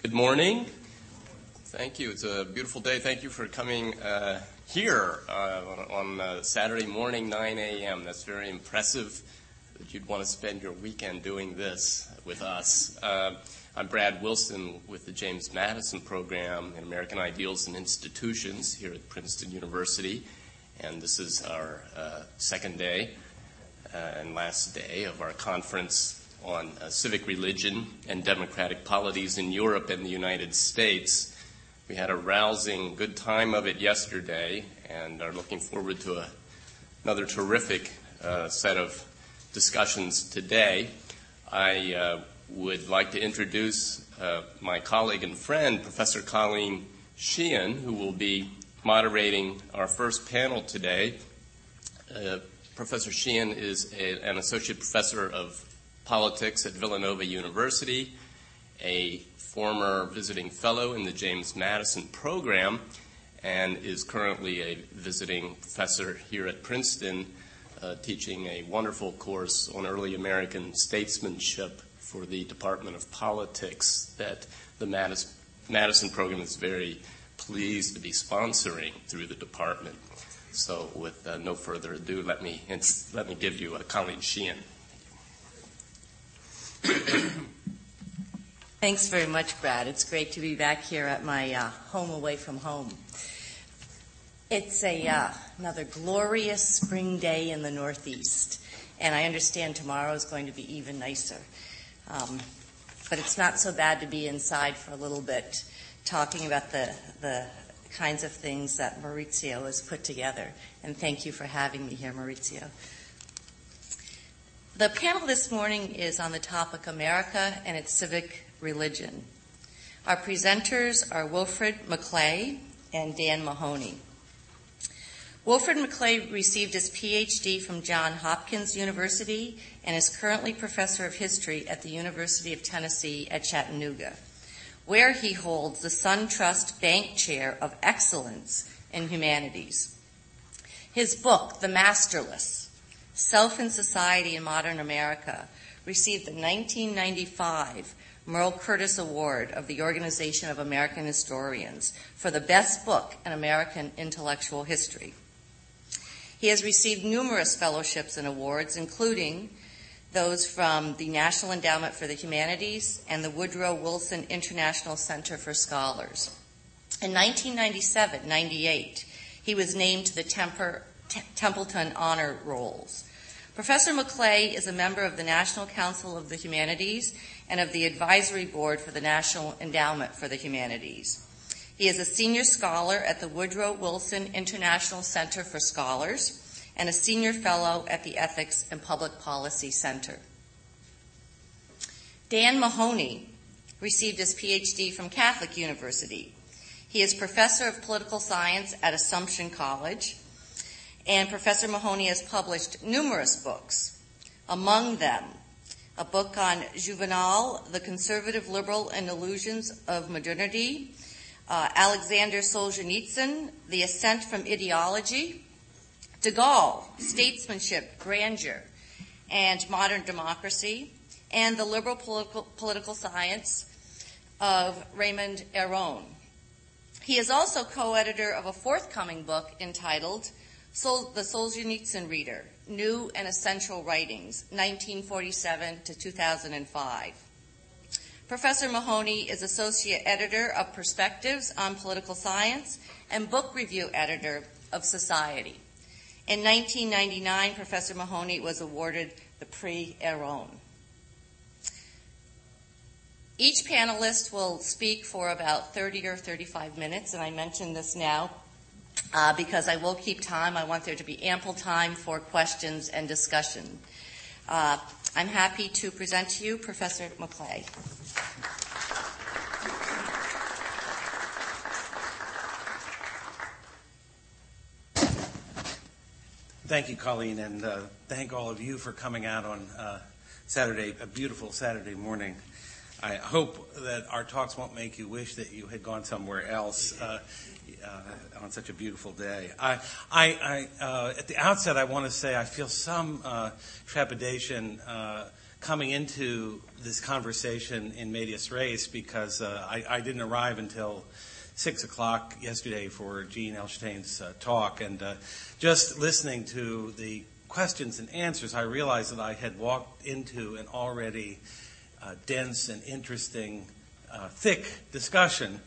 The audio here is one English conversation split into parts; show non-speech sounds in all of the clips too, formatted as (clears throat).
Good morning. Thank you. It's a beautiful day. Thank you for coming uh, here uh, on, uh, Saturday morning, 9 a.m. That's very impressive that you'd want to spend your weekend doing this with us. Uh, I'm Brad Wilson with the James Madison Program in American Ideals and Institutions here at Princeton University. And this is our uh, second day and last day of our conference on uh, civic religion and democratic polities in Europe and the United States. We had a rousing, good time of it yesterday and are looking forward to a, another terrific uh, set of discussions today. I uh, would like to introduce uh, my colleague and friend, Professor Colleen Sheehan, who will be moderating our first panel today. Uh, professor Sheehan is a, an associate professor of politics at Villanova University, a former visiting fellow in the James Madison program, and is currently a visiting professor here at Princeton, uh, teaching a wonderful course on early American statesmanship for the Department of Politics that the Madison, Madison program is very pleased to be sponsoring through the department. So, with uh, no further ado, let me (laughs) let me give you a Colleen Sheehan. Thanks very much, Brad. It's great to be back here at my uh, home away from home. It's a uh, another glorious spring day in the Northeast, and I understand tomorrow is going to be even nicer. Um, but it's not so bad to be inside for a little bit, talking about the the kinds of things that Maurizio has put together. And thank you for having me here, Maurizio. The panel this morning is on the topic America and its civic religion. Our presenters are Wilfred McClay and Dan Mahoney. Wilfred McClay received his PhD from Johns Hopkins University and is currently professor of history at the University of Tennessee at Chattanooga, where he holds the SunTrust Bank Chair of Excellence in Humanities. His book, The Masterless, Self and Society in Modern America received the 1995 Merle Curtis Award of the Organization of American Historians for the best book in American intellectual history. He has received numerous fellowships and awards, including those from the National Endowment for the Humanities and the Woodrow Wilson International Center for Scholars. In 1997 98, he was named to the Temper, Templeton Honor Rolls. Professor McClay is a member of the National Council of the Humanities and of the Advisory Board for the National Endowment for the Humanities. He is a senior scholar at the Woodrow Wilson International Center for Scholars and a senior fellow at the Ethics and Public Policy Center. Dan Mahoney received his PhD from Catholic University. He is professor of political science at Assumption College and Professor Mahoney has published numerous books. Among them, a book on Jouvenel, The Conservative Liberal and Illusions of Modernity, uh, Alexander Solzhenitsyn, The Ascent from Ideology, De Gaulle, Statesmanship, Grandeur, and Modern Democracy, and The Liberal Political, Political Science of Raymond Aron. He is also co-editor of a forthcoming book entitled Sol- the Solzhenitsyn Reader, New and Essential Writings, 1947 to 2005. Professor Mahoney is Associate Editor of Perspectives on Political Science and Book Review Editor of Society. In 1999, Professor Mahoney was awarded the Prix Aron. Each panelist will speak for about 30 or 35 minutes, and I mention this now because I will keep time. I want there to be ample time for questions and discussion. Uh, I'm happy to present to you Professor McClay. Thank you, Colleen, and uh, thank all of you for coming out on uh, Saturday, a beautiful Saturday morning. I hope that our talks won't make you wish that you had gone somewhere else. Uh, uh, on such a beautiful day. I, I, I uh, at the outset, I want to say I feel some uh, trepidation uh, coming into this conversation in medias res because uh, I, I, didn't arrive until six o'clock yesterday for Jean Elshtain's uh, talk, and just listening to the questions and answers, I realized that I had walked into an already dense and interesting, thick discussion.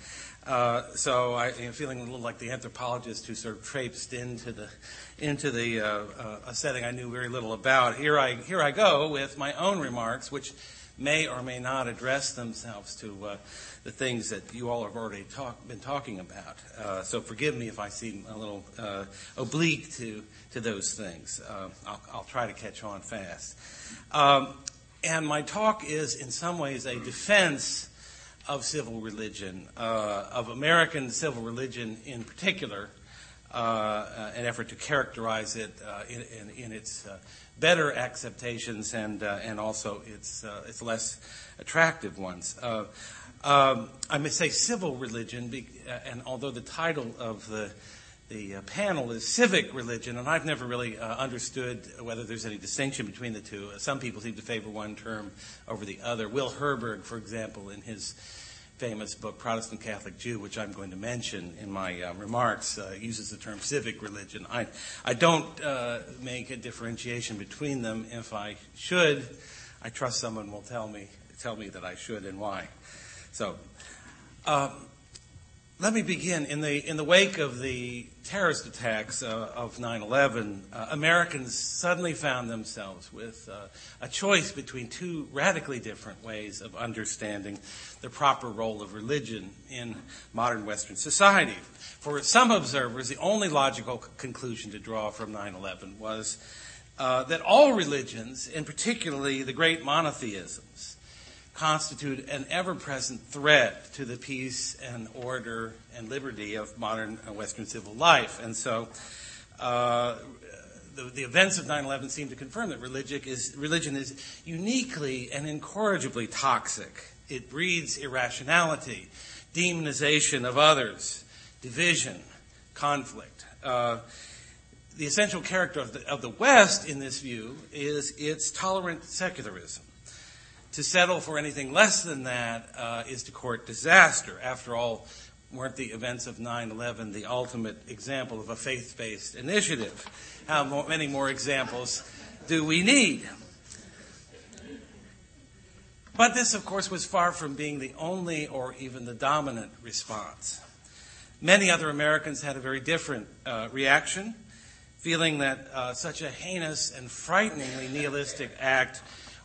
Uh, so I am feeling a little like the anthropologist who sort of traipsed into the into the uh, uh, a setting I knew very little about. Here I here I go with my own remarks, which may or may not address themselves to uh, the things that you all have already talk, been talking about. Uh, so forgive me if I seem a little oblique to to those things. I'll, I'll, try to catch on fast. Um, and my talk is, in some ways, a defense of civil religion, uh, of American civil religion in particular, uh, an effort to characterize it uh, in, in, in, its uh, better acceptations and, uh, and also its, its less attractive ones. Um, I may say civil religion, and although the title of the the uh, panel is civic religion, and I've never really uh, understood whether there's any distinction between the two. Some people seem to favor one term over the other. Will Herberg, for example, in his famous book, Protestant Catholic Jew, which I'm going to mention in my uh, remarks, uh, uses the term civic religion. I, I don't uh, make a differentiation between them. If I should, I trust someone will tell me, tell me that I should and why. So, um, let me begin. In the, in the wake of the terrorist attacks uh, of 9 11, uh, Americans suddenly found themselves with uh, a choice between two radically different ways of understanding the proper role of religion in modern Western society. For some observers, the only logical conclusion to draw from 9 11 was uh, that all religions, and particularly the great monotheisms, constitute an ever present threat to the peace and order and liberty of modern Western civil life. And so uh, the, the, events of 9 11 seem to confirm that religion is, religion is uniquely and incorrigibly toxic. It breeds irrationality, demonization of others, division, conflict. Uh, the essential character of the, of the West in this view is its tolerant secularism. To settle for anything less than that uh, is to court disaster. After all, weren't the events of 9 11 the ultimate example of a faith based initiative? How many more examples do we need? But this, of course, was far from being the only or even the dominant response. Many other Americans had a very different uh, reaction, feeling that uh, such a heinous and frighteningly nihilistic act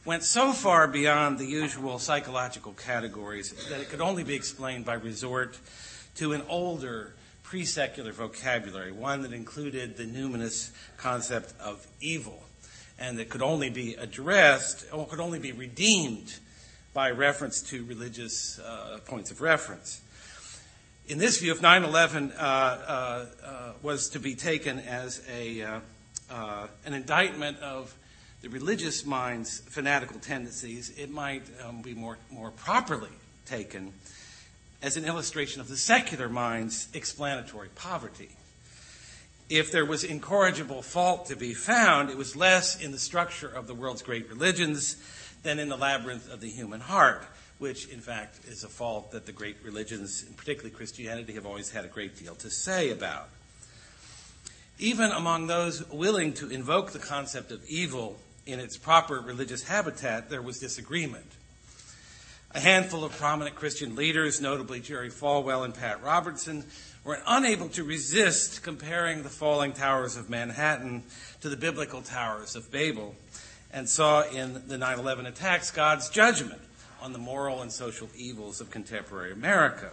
went so far beyond the usual psychological categories that it could only be explained by resort to an older pre secular vocabulary, one that included the numinous concept of evil, and that could only be addressed or could only be redeemed by reference to religious uh, points of reference. In this view, if 9 11 uh, uh, uh, was to be taken as a, uh, uh, an indictment of the religious mind's fanatical tendencies, it might um, be more, more properly taken as an illustration of the secular mind's explanatory poverty. If there was incorrigible fault to be found, it was less in the structure of the world's great religions than in the labyrinth of the human heart, which, in fact, is a fault that the great religions, and particularly Christianity, have always had a great deal to say about. Even among those willing to invoke the concept of evil in its proper religious habitat, there was disagreement. A handful of prominent Christian leaders, notably Jerry Falwell and Pat Robertson, were unable to resist comparing the falling towers of Manhattan to the biblical towers of Babel and saw in the 9 11 attacks God's judgment on the moral and social evils of contemporary America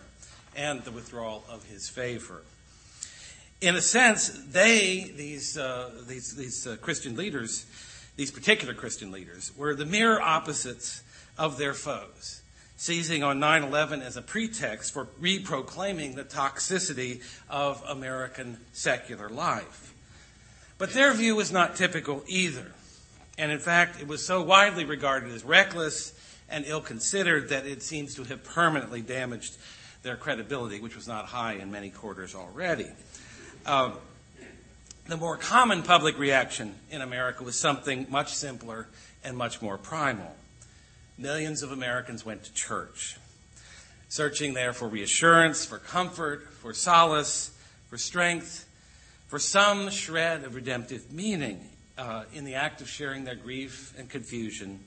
and the withdrawal of his favor. In a sense, they, these, uh, these, these uh, Christian leaders, these particular Christian leaders, were the mirror opposites of their foes, seizing on 9 11 as a pretext for reproclaiming the toxicity of American secular life. But their view was not typical either. And in fact, it was so widely regarded as reckless and ill considered that it seems to have permanently damaged their credibility, which was not high in many quarters already. Um, the more common public reaction in America was something much simpler and much more primal. millions of Americans went to church, searching there for reassurance, for comfort, for solace, for strength, for some shred of redemptive meaning uh, in the act of sharing their grief and confusion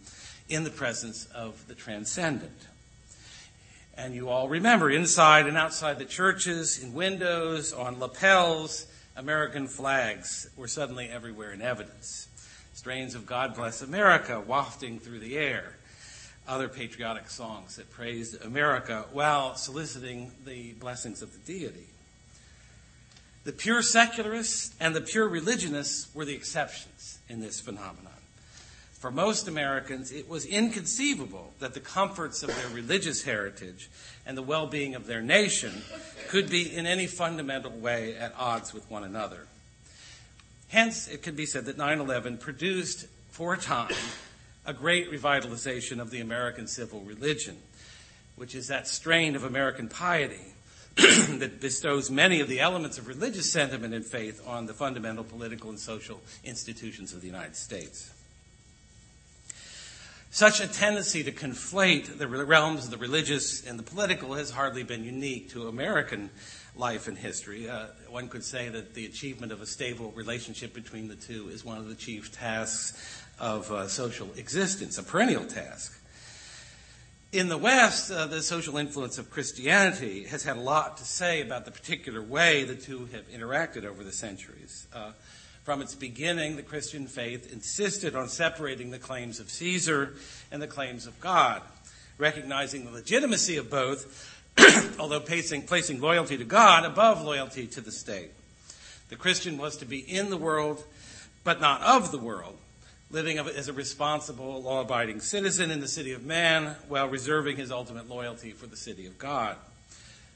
in the presence of the transcendent. And you all remember, inside and outside the churches, in windows, on lapels, American flags were suddenly everywhere in evidence. Strains of God Bless America wafting through the air. Other patriotic songs that praised America while soliciting the blessings of the deity. The pure secularists and the pure religionists were the exceptions in this phenomenon. For most Americans, it was inconceivable that the comforts of their religious heritage and the well being of their nation could be in any fundamental way at odds with one another. Hence, it can be said that 9 11 produced, for a time, a great revitalization of the American civil religion, which is that strain of American piety (clears throat) that bestows many of the elements of religious sentiment and faith on the fundamental political and social institutions of the United States. Such a tendency to conflate the realms of the religious and the political has hardly been unique to American life and history. Uh, one could say that the achievement of a stable relationship between the two is one of the chief tasks of uh, social existence, a perennial task. In the West, uh, the social influence of Christianity has had a lot to say about the particular way the two have interacted over the centuries. From its beginning, the Christian faith insisted on separating the claims of Caesar and the claims of God, recognizing the legitimacy of both, (clears throat) although placing, placing loyalty to God above loyalty to the state. The Christian was to be in the world, but not of the world, living as a responsible, law abiding citizen in the city of man while reserving his ultimate loyalty for the city of God.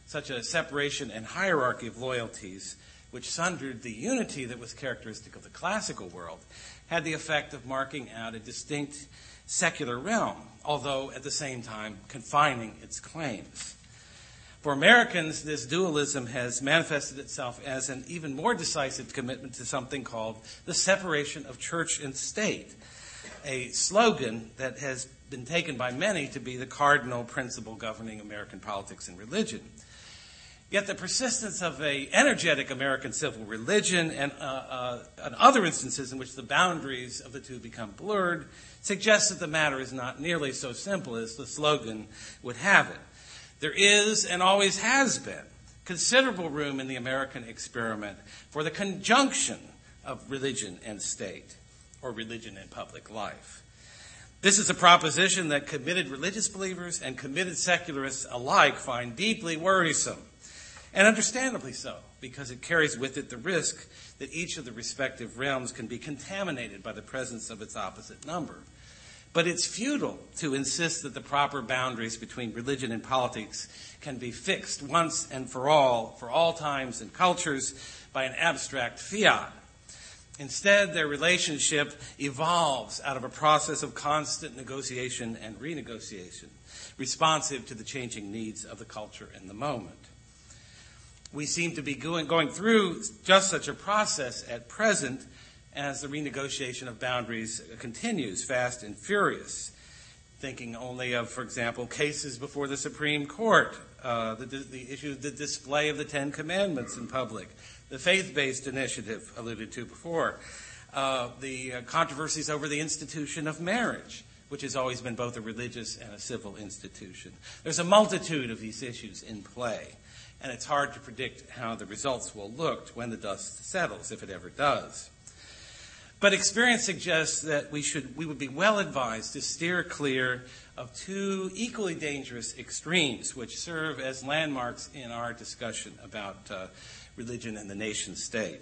Such a separation and hierarchy of loyalties which sundered the unity that was characteristic of the classical world, had the effect of marking out a distinct secular realm, although at the same time confining its claims. For Americans, this dualism has manifested itself as an even more decisive commitment to something called the separation of church and state, a slogan that has been taken by many to be the cardinal principle governing American politics and religion. Yet the persistence of a energetic American civil religion and, uh, uh, and other instances in which the boundaries of the two become blurred suggests that the matter is not nearly so simple as the slogan would have it. There is and always has been considerable room in the American experiment for the conjunction of religion and state, or religion and public life. This is a proposition that committed religious believers and committed secularists alike find deeply worrisome and understandably so, because it carries with it the risk that each of the respective realms can be contaminated by the presence of its opposite number. But it's futile to insist that the proper boundaries between religion and politics can be fixed once and for all, for all times and cultures, by an abstract fiat. Instead, their relationship evolves out of a process of constant negotiation and renegotiation, responsive to the changing needs of the culture and the moment we seem to be going, going through just such a process at present as the renegotiation of boundaries continues fast and furious. Thinking only of, for example, cases before the Supreme Court, uh, the, the issue of the display of the Ten Commandments in public, the faith based initiative alluded to before, uh, the uh, controversies over the institution of marriage, which has always been both a religious and a civil institution. There's a multitude of these issues in play and it's hard to predict how the results will look when the dust settles, if it ever does. But experience suggests that we should we would be well advised to steer clear of two equally dangerous extremes, which serve as landmarks in our discussion about uh, religion and the nation state.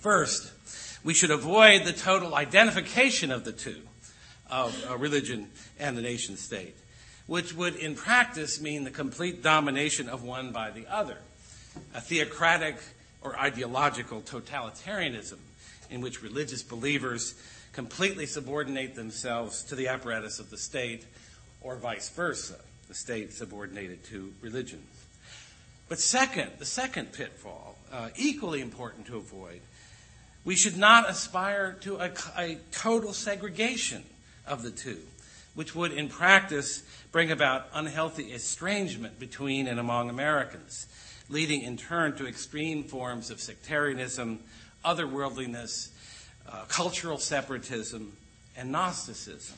First, we should avoid the total identification of the two, of uh, religion and the nation state which would in practice mean the complete domination of one by the other, a theocratic or ideological totalitarianism in which religious believers completely subordinate themselves to the apparatus of the state, or vice versa, the state subordinated to religion. But second, the second pitfall, uh, equally important to avoid, we should not aspire to a, a total segregation of the two which would in practice bring about unhealthy estrangement between and among Americans, leading in turn to extreme forms of sectarianism, otherworldliness, uh, cultural separatism, and Gnosticism,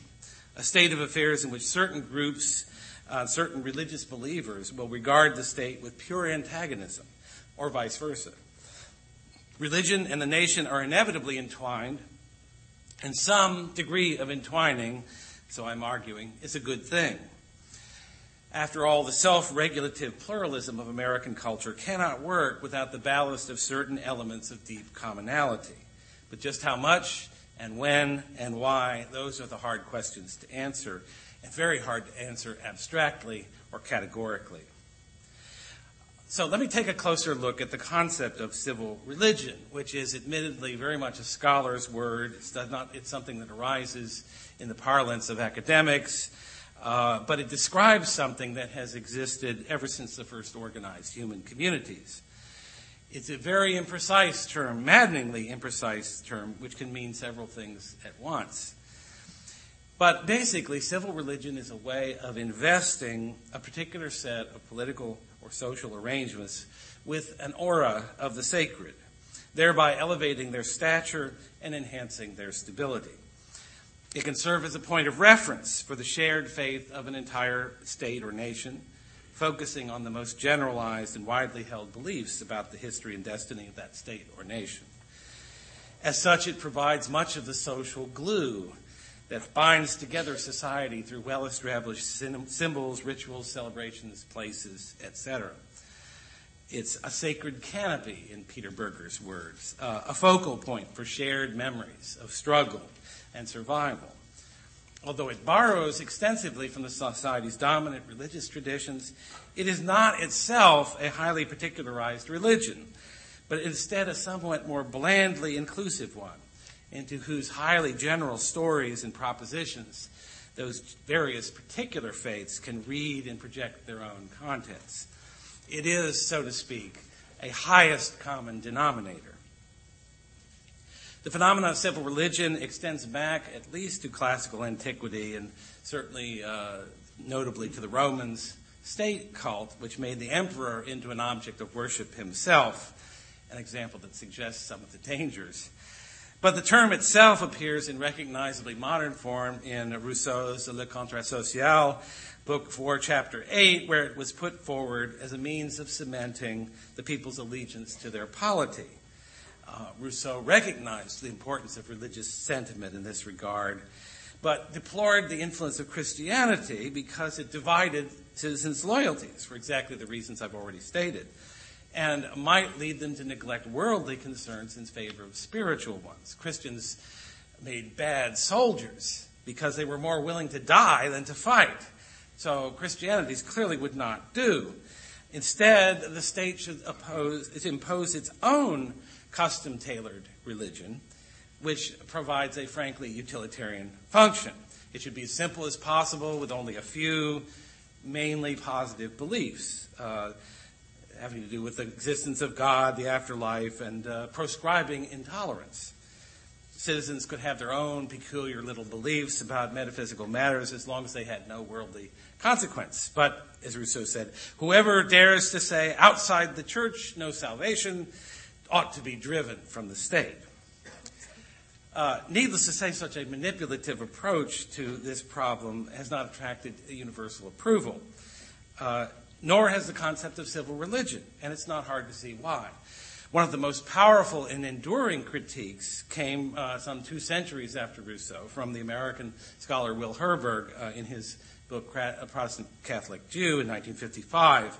a state of affairs in which certain groups, uh, certain religious believers will regard the state with pure antagonism, or vice versa. Religion and the nation are inevitably entwined, and some degree of entwining, so I'm arguing, is a good thing. After all, the self regulative pluralism of American culture cannot work without the ballast of certain elements of deep commonality. But just how much and when and why, those are the hard questions to answer, and very hard to answer abstractly or categorically. So let me take a closer look at the concept of civil religion, which is admittedly very much a scholar's word. It's, not, it's something that arises in the parlance of academics, uh, but it describes something that has existed ever since the first organized human communities. It's a very imprecise term, maddeningly imprecise term, which can mean several things at once. But basically, civil religion is a way of investing a particular set of political or social arrangements with an aura of the sacred, thereby elevating their stature and enhancing their stability. It can serve as a point of reference for the shared faith of an entire state or nation focusing on the most generalized and widely held beliefs about the history and destiny of that state or nation. As such, it provides much of the social glue that binds together society through well established symbols, rituals, celebrations, places, etc. It's a sacred canopy, in Peter Berger's words, uh, a focal point for shared memories of struggle and survival although it borrows extensively from the society's dominant religious traditions, it is not itself a highly particularized religion, but instead a somewhat more blandly inclusive one, into whose highly general stories and propositions those various particular faiths can read and project their own contents. It is, so to speak, a highest common denominator. The phenomenon of civil religion extends back at least to classical antiquity and certainly uh, notably to the Romans' state cult, which made the emperor into an object of worship himself, an example that suggests some of the dangers. But the term itself appears in recognizably modern form in Rousseau's Le Contrat Social, Book 4, Chapter 8, where it was put forward as a means of cementing the people's allegiance to their polity uh, Rousseau recognized the importance of religious sentiment in this regard, but deplored the influence of Christianity because it divided citizens' loyalties for exactly the reasons I've already stated, and might lead them to neglect worldly concerns in favor of spiritual ones. Christians made bad soldiers because they were more willing to die than to fight. So Christianity clearly would not do. Instead, the state should oppose, impose its own custom tailored religion, which provides a frankly utilitarian function. It should be as simple as possible with only a few mainly positive beliefs uh, having to do with the existence of God, the afterlife, and uh, proscribing intolerance. Citizens could have their own peculiar little beliefs about metaphysical matters as long as they had no worldly consequence. But, as Rousseau said, whoever dares to say outside the church, no salvation, ought to be driven from the state. Uh, needless to say, such a manipulative approach to this problem has not attracted universal approval, uh, nor has the concept of civil religion, and it's not hard to see why. One of the most powerful and enduring critiques came uh, some two centuries after Rousseau from the American scholar Will Herberg uh, in his book Protestant Catholic Jew in 1955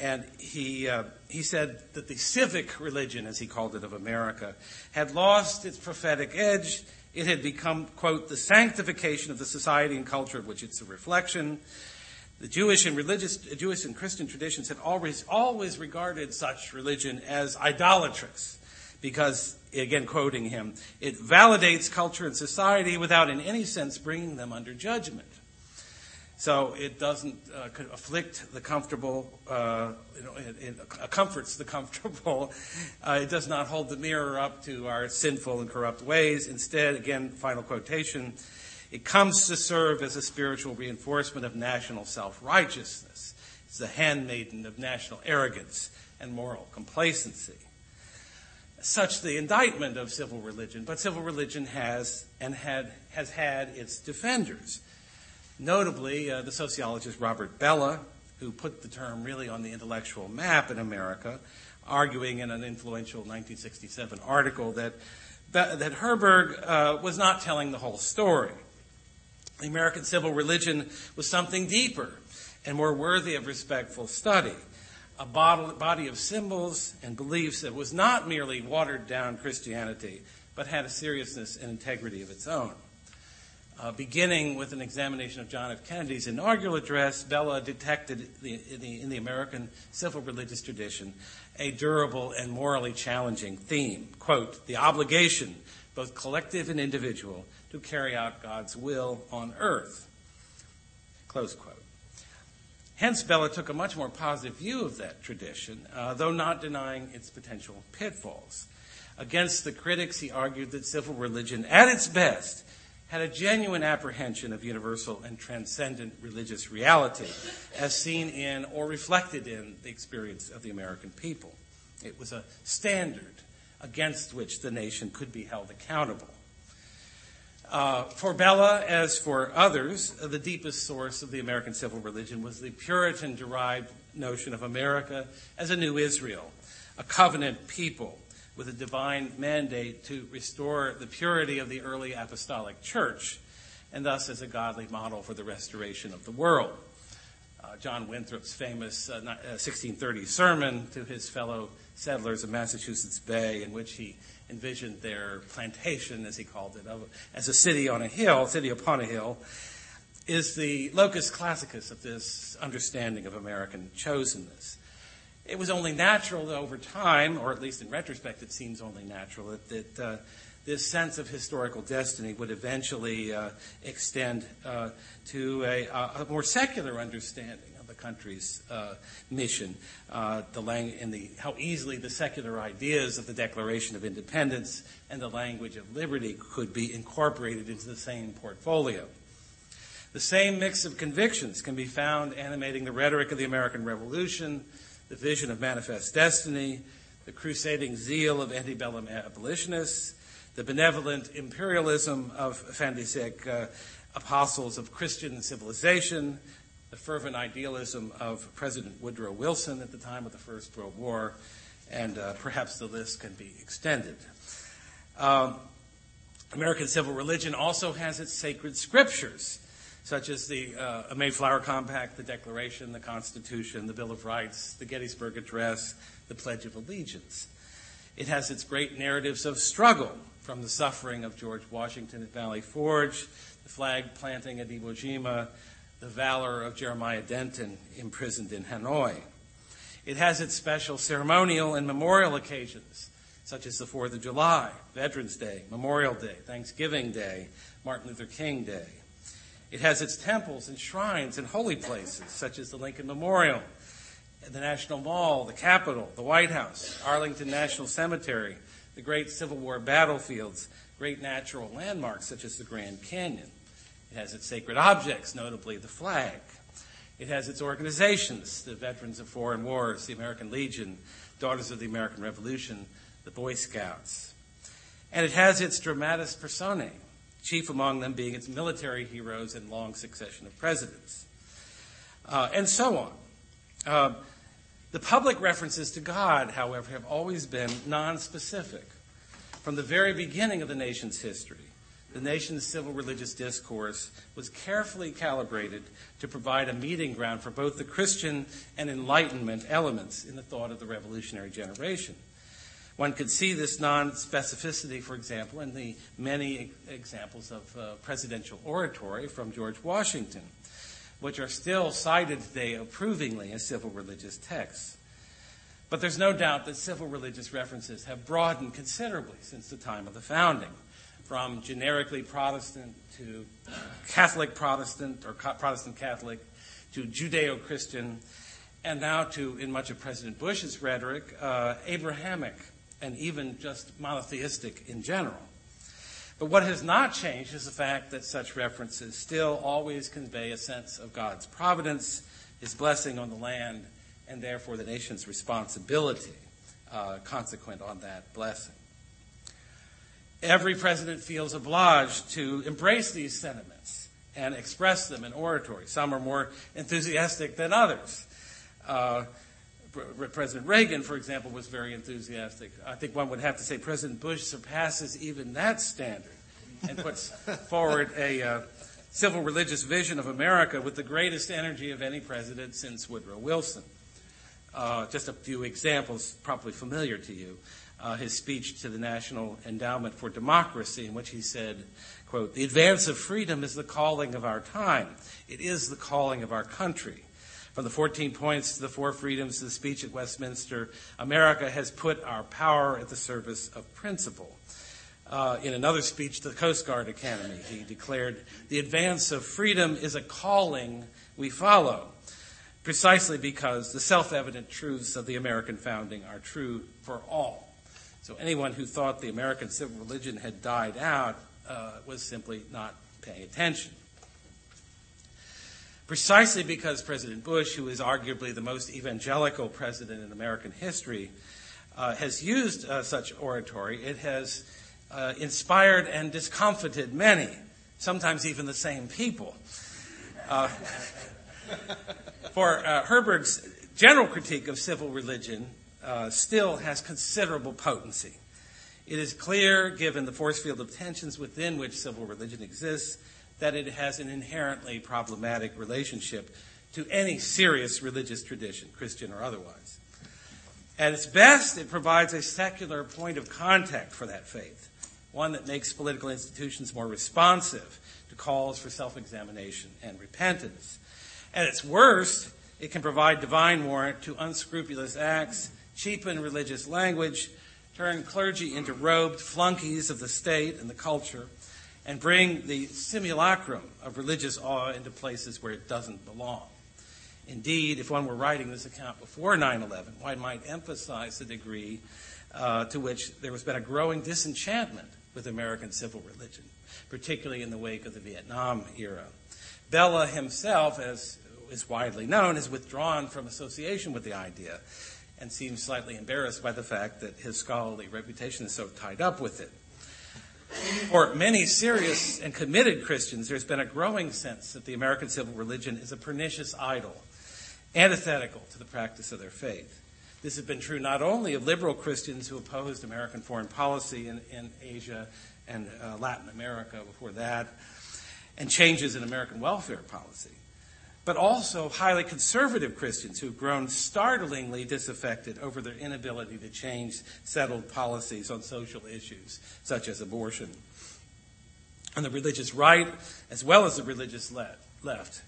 and he, uh, he said that the civic religion, as he called it, of America, had lost its prophetic edge. It had become, quote, the sanctification of the society and culture of which it's a reflection. The Jewish and religious, Jewish and Christian traditions had always, always regarded such religion as idolatrous because, again, quoting him, it validates culture and society without in any sense bringing them under judgment. So it doesn't uh, afflict the comfortable, uh, you know, it, it, comforts the (laughs) comfortable. Uh, it does not hold the mirror up to our sinful and corrupt ways. Instead, again, final quotation, It comes to serve as a spiritual reinforcement of national self righteousness. It's the handmaiden of national arrogance and moral complacency. Such the indictment of civil religion, but civil religion has and had, has had its defenders. Notably, uh, the sociologist Robert Bellah, who put the term really on the intellectual map in America, arguing in an influential 1967 article that, that, that Herberg uh, was not telling the whole story. The American civil religion was something deeper and more worthy of respectful study. A body of symbols and beliefs that was not merely watered down Christianity, but had a seriousness and integrity of its own. Uh, beginning with an examination of John F. Kennedy's inaugural address, Bellah detected the, in, the, in the American civil religious tradition a durable and morally challenging theme. Quote, the obligation, both collective and individual, to carry out God's will on earth. Close quote. Hence, Bellah took a much more positive view of that tradition, uh, though not denying its potential pitfalls. Against the critics, he argued that civil religion, at its best, had a genuine apprehension of universal and transcendent religious reality, as seen in or reflected in the experience of the American people. It was a standard against which the nation could be held accountable. Uh, for Bellah, as for others, the deepest source of the American civil religion was the Puritan derived notion of America as a new Israel, a covenant people with a divine mandate to restore the purity of the early apostolic church, and thus as a godly model for the restoration of the world. Uh, John Winthrop's famous uh, 1630 uh, sermon to his fellow settlers of Massachusetts Bay, in which he envisioned their plantation, as he called it, of, as a city on a hill, city upon a hill, is the locus classicus of this understanding of American chosenness. It was only natural that over time, or at least in retrospect, it seems only natural that, that uh, this sense of historical destiny would eventually uh, extend uh, to a, a, more secular understanding of the country's uh, mission, uh, the lang- and the, how easily the secular ideas of the Declaration of Independence and the language of liberty could be incorporated into the same portfolio. The same mix of convictions can be found animating the rhetoric of the American Revolution the vision of manifest destiny, the crusading zeal of antebellum abolitionists, the benevolent imperialism of siècle uh, apostles of Christian civilization, the fervent idealism of President Woodrow Wilson at the time of the First World War, and uh, perhaps the list can be extended. Um, American civil religion also has its sacred scriptures such as the uh, Mayflower Compact, the Declaration, the Constitution, the Bill of Rights, the Gettysburg Address, the Pledge of Allegiance. It has its great narratives of struggle, from the suffering of George Washington at Valley Forge, the flag planting at Iwo Jima, the valor of Jeremiah Denton imprisoned in Hanoi. It has its special ceremonial and memorial occasions, such as the 4th of July, Veterans Day, Memorial Day, Thanksgiving Day, Martin Luther King Day. It has its temples and shrines and holy places, such as the Lincoln Memorial, the National Mall, the Capitol, the White House, Arlington National Cemetery, the great Civil War battlefields, great natural landmarks such as the Grand Canyon. It has its sacred objects, notably the flag. It has its organizations, the Veterans of Foreign Wars, the American Legion, Daughters of the American Revolution, the Boy Scouts. And it has its dramatis personae, chief among them being its military heroes and long succession of presidents, uh, and so on. Uh, the public references to God, however, have always been nonspecific. From the very beginning of the nation's history, the nation's civil religious discourse was carefully calibrated to provide a meeting ground for both the Christian and Enlightenment elements in the thought of the revolutionary generation. One could see this non specificity, for example, in the many examples of uh, presidential oratory from George Washington, which are still cited today approvingly as civil religious texts. But there's no doubt that civil religious references have broadened considerably since the time of the founding, from generically Protestant to Catholic Protestant or Protestant Catholic to Judeo Christian, and now to, in much of President Bush's rhetoric, uh, Abrahamic and even just monotheistic in general. But what has not changed is the fact that such references still always convey a sense of God's providence, His blessing on the land, and therefore the nation's responsibility uh, consequent on that blessing. Every president feels obliged to embrace these sentiments and express them in oratory. Some are more enthusiastic than others. Uh, President Reagan, for example, was very enthusiastic. I think one would have to say President Bush surpasses even that standard and puts (laughs) forward a uh, civil religious vision of America with the greatest energy of any president since Woodrow Wilson. Uh, just a few examples, probably familiar to you. Uh, his speech to the National Endowment for Democracy, in which he said, quote, The advance of freedom is the calling of our time. It is the calling of our country. From the 14 points to the four freedoms to the speech at Westminster, America has put our power at the service of principle. Uh, in another speech to the Coast Guard Academy, he declared, The advance of freedom is a calling we follow, precisely because the self evident truths of the American founding are true for all. So anyone who thought the American civil religion had died out uh, was simply not paying attention precisely because President Bush, who is arguably the most evangelical president in American history, uh, has used uh, such oratory, it has uh, inspired and discomfited many, sometimes even the same people. Uh, for uh, Herberg's general critique of civil religion uh, still has considerable potency. It is clear, given the force field of tensions within which civil religion exists, that it has an inherently problematic relationship to any serious religious tradition, Christian or otherwise. At its best, it provides a secular point of contact for that faith, one that makes political institutions more responsive to calls for self examination and repentance. At its worst, it can provide divine warrant to unscrupulous acts, cheapen religious language, turn clergy into robed flunkies of the state and the culture, and bring the simulacrum of religious awe into places where it doesn't belong. Indeed, if one were writing this account before 9 11, one might emphasize the degree uh, to which there has been a growing disenchantment with American civil religion, particularly in the wake of the Vietnam era. Bellah himself, as is widely known, has withdrawn from association with the idea and seems slightly embarrassed by the fact that his scholarly reputation is so tied up with it. For many serious and committed Christians, there's been a growing sense that the American civil religion is a pernicious idol, antithetical to the practice of their faith. This has been true not only of liberal Christians who opposed American foreign policy in, in Asia and uh, Latin America before that, and changes in American welfare policy, but also highly conservative Christians who've grown startlingly disaffected over their inability to change settled policies on social issues, such as abortion. On the religious right, as well as the religious left,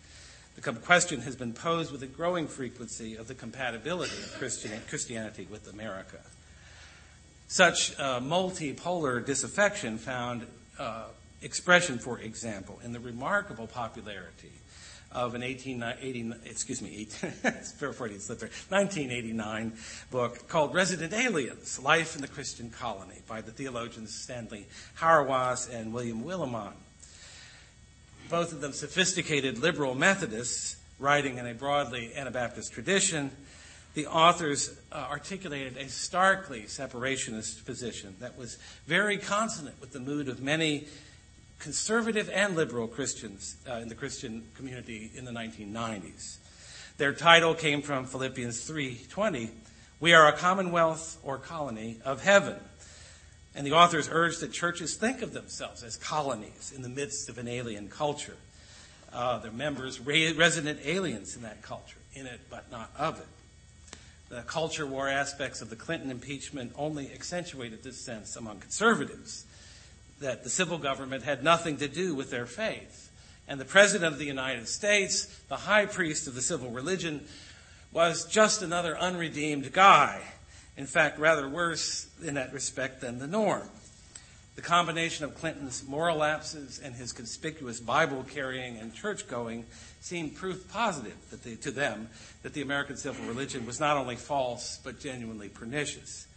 the question has been posed with a growing frequency of the compatibility of Christian, Christianity with America. Such uh, multipolar disaffection found uh, expression, for example, in the remarkable popularity of an 1880, excuse me, 1989 (laughs) book called Resident Aliens Life in the Christian Colony by the theologians Stanley Hauerwas and William Willimon. Both of them sophisticated liberal Methodists writing in a broadly Anabaptist tradition. The authors uh, articulated a starkly separationist position that was very consonant with the mood of many conservative and liberal Christians uh, in the Christian community in the 1990s. Their title came from Philippians 3:20, "We are a commonwealth or colony of heaven." And the authors urged that churches think of themselves as colonies in the midst of an alien culture. Uh, their members resident aliens in that culture, in it but not of it. The culture war aspects of the Clinton impeachment only accentuated this sense among conservatives that the civil government had nothing to do with their faith. And the President of the United States, the high priest of the civil religion, was just another unredeemed guy. In fact, rather worse in that respect than the norm. The combination of Clinton's moral lapses and his conspicuous Bible carrying and church going seemed proof positive they, to them that the American civil religion was not only false but genuinely pernicious.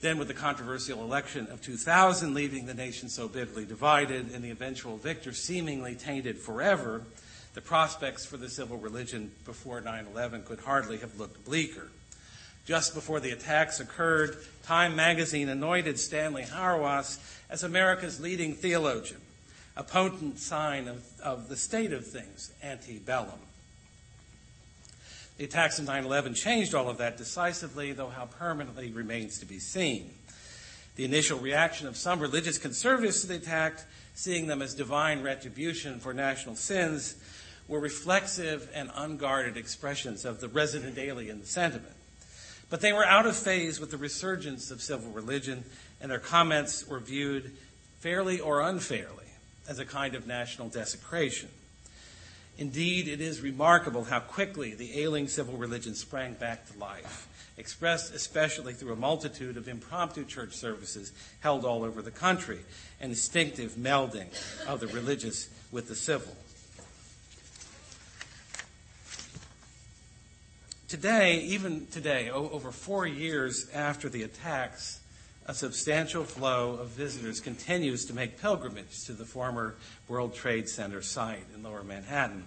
Then, with the controversial election of 2000 leaving the nation so bitterly divided and the eventual victor seemingly tainted forever, the prospects for the civil religion before 9 11 could hardly have looked bleaker. Just before the attacks occurred, Time magazine anointed Stanley Hauerwas as America's leading theologian, a potent sign of, of the state of things antebellum. The attacks of 9 11 changed all of that decisively, though how permanently remains to be seen. The initial reaction of some religious conservatives to the attack, seeing them as divine retribution for national sins, were reflexive and unguarded expressions of the resident alien sentiment. But they were out of phase with the resurgence of civil religion, and their comments were viewed fairly or unfairly as a kind of national desecration. Indeed, it is remarkable how quickly the ailing civil religion sprang back to life, expressed especially through a multitude of impromptu church services held all over the country, an instinctive melding of the religious with the civil. Today, even today, over four years after the attacks, a substantial flow of visitors continues to make pilgrimage to the former World Trade Center site in lower Manhattan,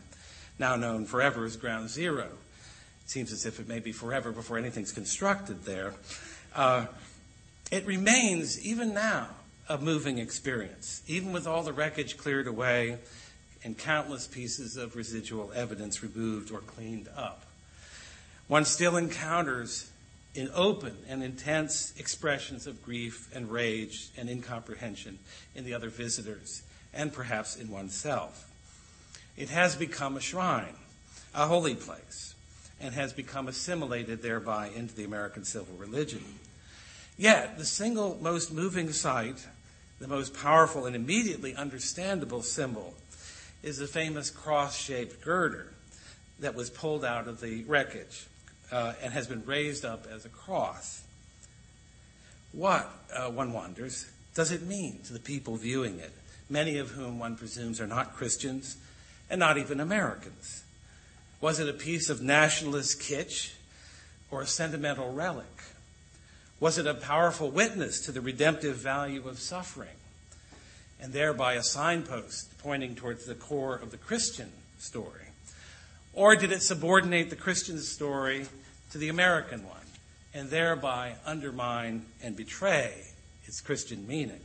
now known forever as Ground Zero. It seems as if it may be forever before anything's constructed there. Uh, it remains, even now, a moving experience, even with all the wreckage cleared away and countless pieces of residual evidence removed or cleaned up. One still encounters in open and intense expressions of grief and rage and incomprehension in the other visitors and perhaps in oneself. It has become a shrine, a holy place, and has become assimilated thereby into the American civil religion. Yet, the single most moving sight, the most powerful and immediately understandable symbol, is the famous cross shaped girder that was pulled out of the wreckage uh, and has been raised up as a cross. What, uh, one wonders, does it mean to the people viewing it, many of whom one presumes are not Christians and not even Americans? Was it a piece of nationalist kitsch or a sentimental relic? Was it a powerful witness to the redemptive value of suffering and thereby a signpost pointing towards the core of the Christian story? Or did it subordinate the Christian story to the American one and thereby undermine and betray its Christian meaning.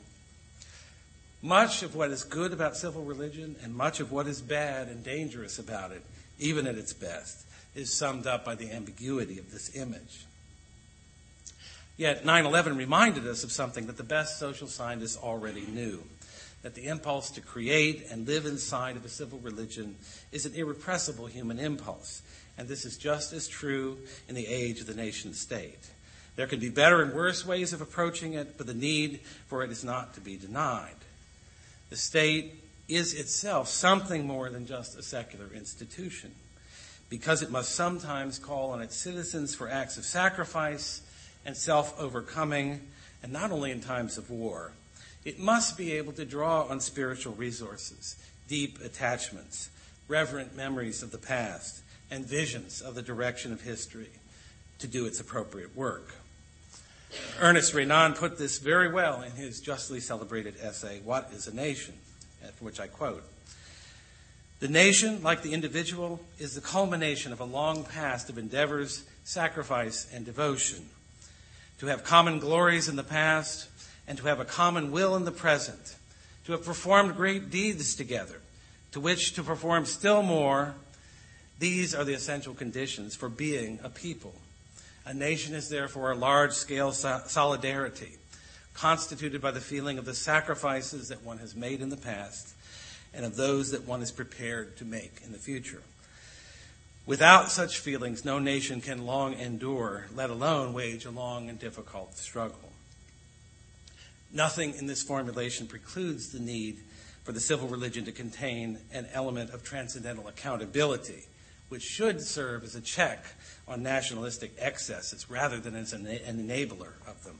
Much of what is good about civil religion and much of what is bad and dangerous about it, even at its best, is summed up by the ambiguity of this image. Yet 9 11 reminded us of something that the best social scientists already knew that the impulse to create and live inside of a civil religion is an irrepressible human impulse and this is just as true in the age of the nation state. There can be better and worse ways of approaching it, but the need for it is not to be denied. The state is itself something more than just a secular institution, because it must sometimes call on its citizens for acts of sacrifice and self overcoming, and not only in times of war. It must be able to draw on spiritual resources, deep attachments, reverent memories of the past, and visions of the direction of history to do its appropriate work. Ernest Renan put this very well in his justly celebrated essay, What is a Nation? from which I quote The nation, like the individual, is the culmination of a long past of endeavors, sacrifice, and devotion. To have common glories in the past and to have a common will in the present, to have performed great deeds together, to which to perform still more these are the essential conditions for being a people. A nation is therefore a large scale solidarity, constituted by the feeling of the sacrifices that one has made in the past and of those that one is prepared to make in the future. Without such feelings, no nation can long endure, let alone wage a long and difficult struggle. Nothing in this formulation precludes the need for the civil religion to contain an element of transcendental accountability which should serve as a check on nationalistic excesses rather than as an, an enabler of them.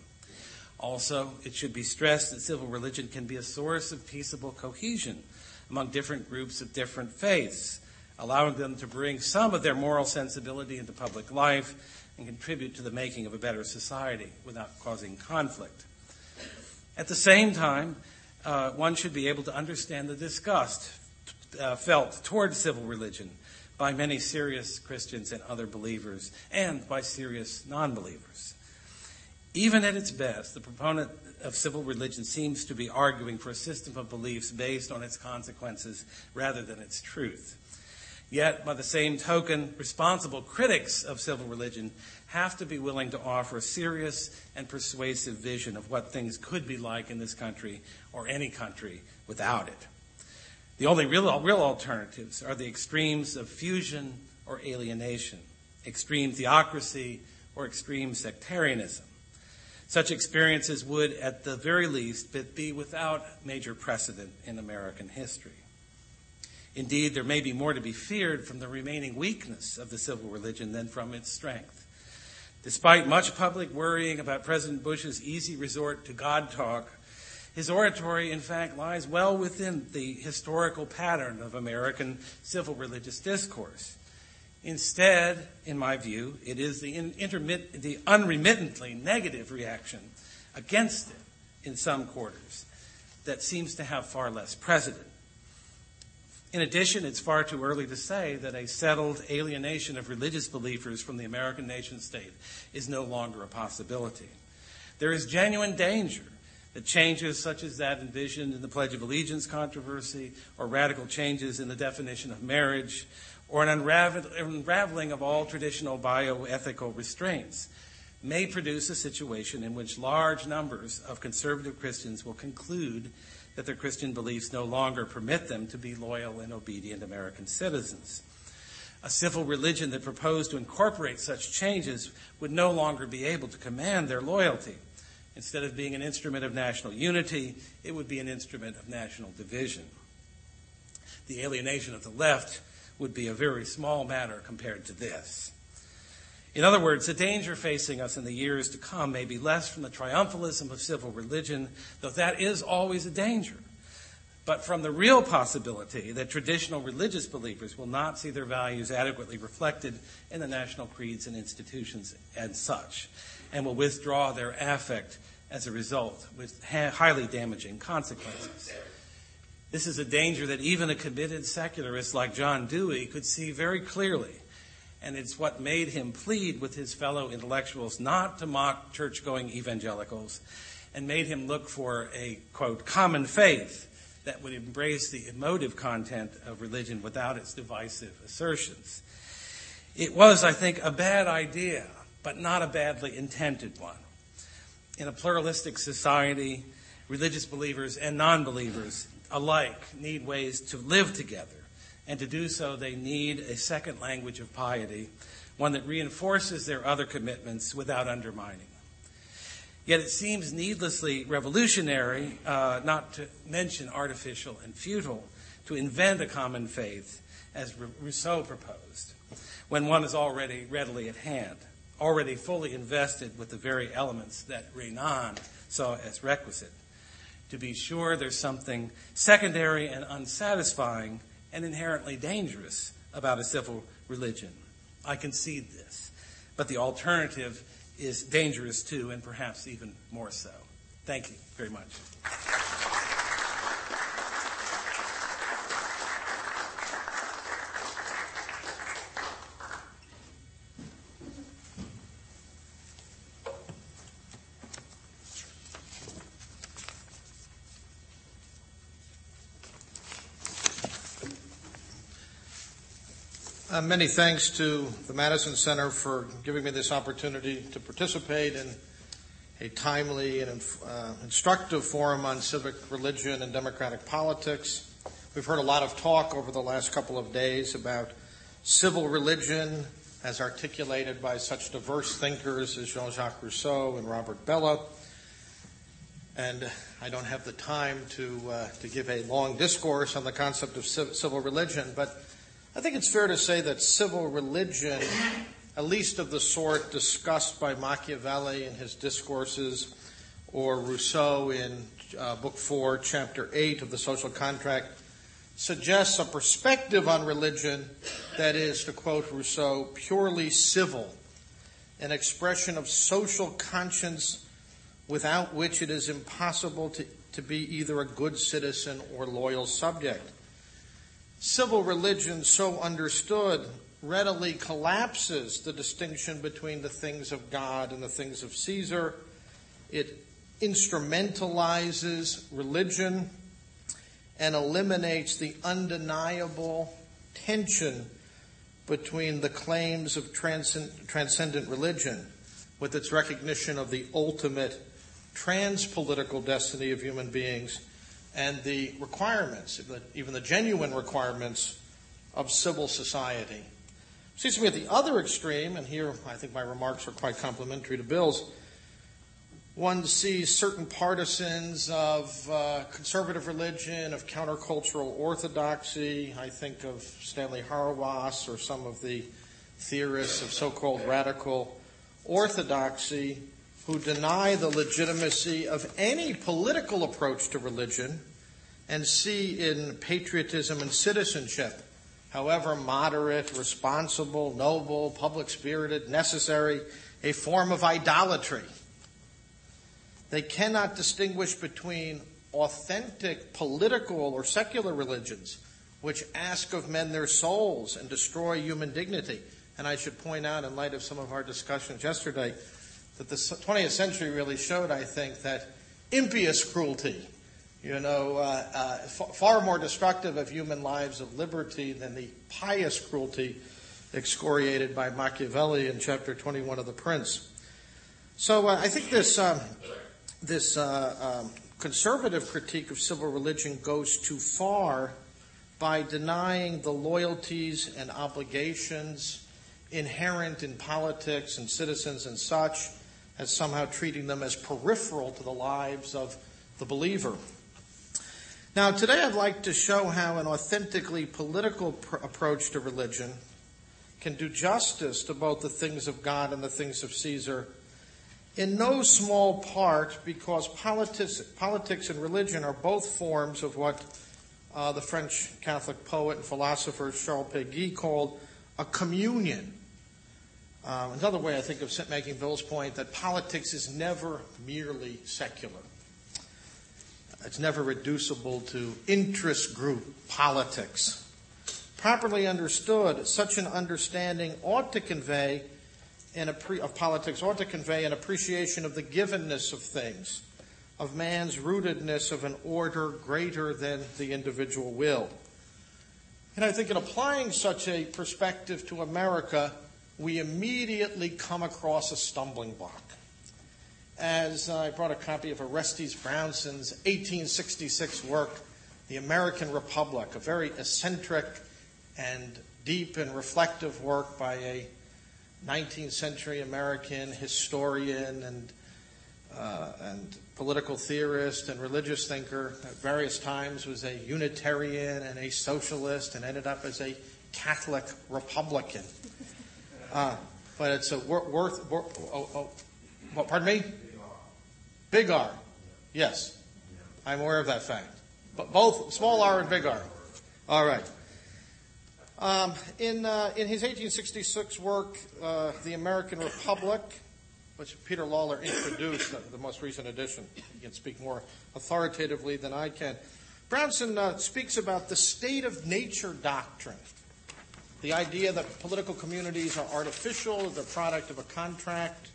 Also, it should be stressed that civil religion can be a source of peaceable cohesion among different groups of different faiths, allowing them to bring some of their moral sensibility into public life, and contribute to the making of a better society without causing conflict. At the same time, uh, one should be able to understand the disgust uh, felt toward civil religion by many serious Christians and other believers, and by serious non believers. Even at its best, the proponent of civil religion seems to be arguing for a system of beliefs based on its consequences rather than its truth. Yet, by the same token, responsible critics of civil religion have to be willing to offer a serious and persuasive vision of what things could be like in this country or any country without it. The only real, real alternatives are the extremes of fusion or alienation, extreme theocracy or extreme sectarianism. Such experiences would, at the very least, be without major precedent in American history. Indeed, there may be more to be feared from the remaining weakness of the civil religion than from its strength. Despite much public worrying about President Bush's easy resort to God talk, his oratory, in fact, lies well within the historical pattern of American civil religious discourse. Instead, in my view, it is the, intermit- the unremittently negative reaction against it in some quarters that seems to have far less precedent. In addition, it's far too early to say that a settled alienation of religious believers from the American nation state is no longer a possibility. There is genuine danger that changes such as that envisioned in the Pledge of Allegiance controversy, or radical changes in the definition of marriage, or an unraveling of all traditional bioethical restraints may produce a situation in which large numbers of conservative Christians will conclude that their Christian beliefs no longer permit them to be loyal and obedient American citizens. A civil religion that proposed to incorporate such changes would no longer be able to command their loyalty. Instead of being an instrument of national unity, it would be an instrument of national division. The alienation of the left would be a very small matter compared to this. In other words, the danger facing us in the years to come may be less from the triumphalism of civil religion, though that is always a danger, but from the real possibility that traditional religious believers will not see their values adequately reflected in the national creeds and institutions and such, and will withdraw their affect as a result with highly damaging consequences. This is a danger that even a committed secularist like John Dewey could see very clearly. And it's what made him plead with his fellow intellectuals not to mock church going evangelicals and made him look for a, quote, common faith that would embrace the emotive content of religion without its divisive assertions. It was, I think, a bad idea, but not a badly intended one. In a pluralistic society, religious believers and non believers alike need ways to live together. And to do so, they need a second language of piety, one that reinforces their other commitments without undermining them. Yet it seems needlessly revolutionary, uh, not to mention artificial and futile, to invent a common faith as Rousseau proposed, when one is already readily at hand, already fully invested with the very elements that Renan saw as requisite to be sure there's something secondary and unsatisfying and inherently dangerous about a civil religion. I concede this. But the alternative is dangerous too, and perhaps even more so. Thank you very much. Uh, many thanks to the Madison Center for giving me this opportunity to participate in a timely and uh, instructive forum on civic religion and democratic politics. We've heard a lot of talk over the last couple of days about civil religion as articulated by such diverse thinkers as Jean-Jacques Rousseau and Robert Bellah. And I don't have the time to, uh, to give a long discourse on the concept of civil religion, but I think it's fair to say that civil religion, at least of the sort discussed by Machiavelli in his discourses or Rousseau in uh, Book 4, Chapter 8 of the Social Contract, suggests a perspective on religion that is, to quote Rousseau, purely civil an expression of social conscience without which it is impossible to, to be either a good citizen or loyal subject. Civil religion, so understood, readily collapses the distinction between the things of God and the things of Caesar. It instrumentalizes religion and eliminates the undeniable tension between the claims of transcend, transcendent religion with its recognition of the ultimate trans-political destiny of human beings and the requirements, even the genuine requirements of civil society. Seems to me at the other extreme, and here I think my remarks are quite complementary to Bill's, one sees certain partisans of uh, conservative religion, of countercultural orthodoxy. I think of Stanley Hauerwas or some of the theorists of so called radical orthodoxy who deny the legitimacy of any political approach to religion and see in patriotism and citizenship, however moderate, responsible, noble, public spirited, necessary, a form of idolatry they cannot distinguish between authentic political or secular religions, which ask of men their souls and destroy human dignity. And I should point out, in light of some of our discussions yesterday, that the 20th century really showed, I think, that impious cruelty, you know, uh, uh, far more destructive of human lives of liberty than the pious cruelty excoriated by Machiavelli in chapter 21 of The Prince. So uh, I think this um, this uh, um, conservative critique of civil religion goes too far by denying the loyalties and obligations inherent in politics and citizens and such, as somehow treating them as peripheral to the lives of the believer. Now, today I'd like to show how an authentically political pr- approach to religion can do justice to both the things of God and the things of Caesar in no small part because politics, politics and religion are both forms of what uh, the French Catholic poet and philosopher Charles Péguy called a communion. Um, another way I think of making Bill's point that politics is never merely secular. It's never reducible to interest group politics. Properly understood, such an understanding ought to convey pre- of politics ought to convey an appreciation of the givenness of things, of man's rootedness of an order greater than the individual will. And I think in applying such a perspective to America, we immediately come across a stumbling block. As I brought a copy of Orestes Brownson's 1866 work, The American Republic, a very eccentric and deep and reflective work by a 19th century American historian and, uh, and political theorist and religious thinker. At various times was a Unitarian and a socialist and ended up as a Catholic Republican. Uh, but it's a worth, worth, worth oh, oh, pardon me? Big R. Yes. I'm aware of that fact. But both small r and big R. All right. Um, in, uh, in his 1866 work, uh, The American Republic, which Peter Lawler introduced, the, the, most recent edition, he can speak more authoritatively than I can. Brownson uh, speaks about the state of nature doctrine, the idea that political communities are artificial, the product of a contract,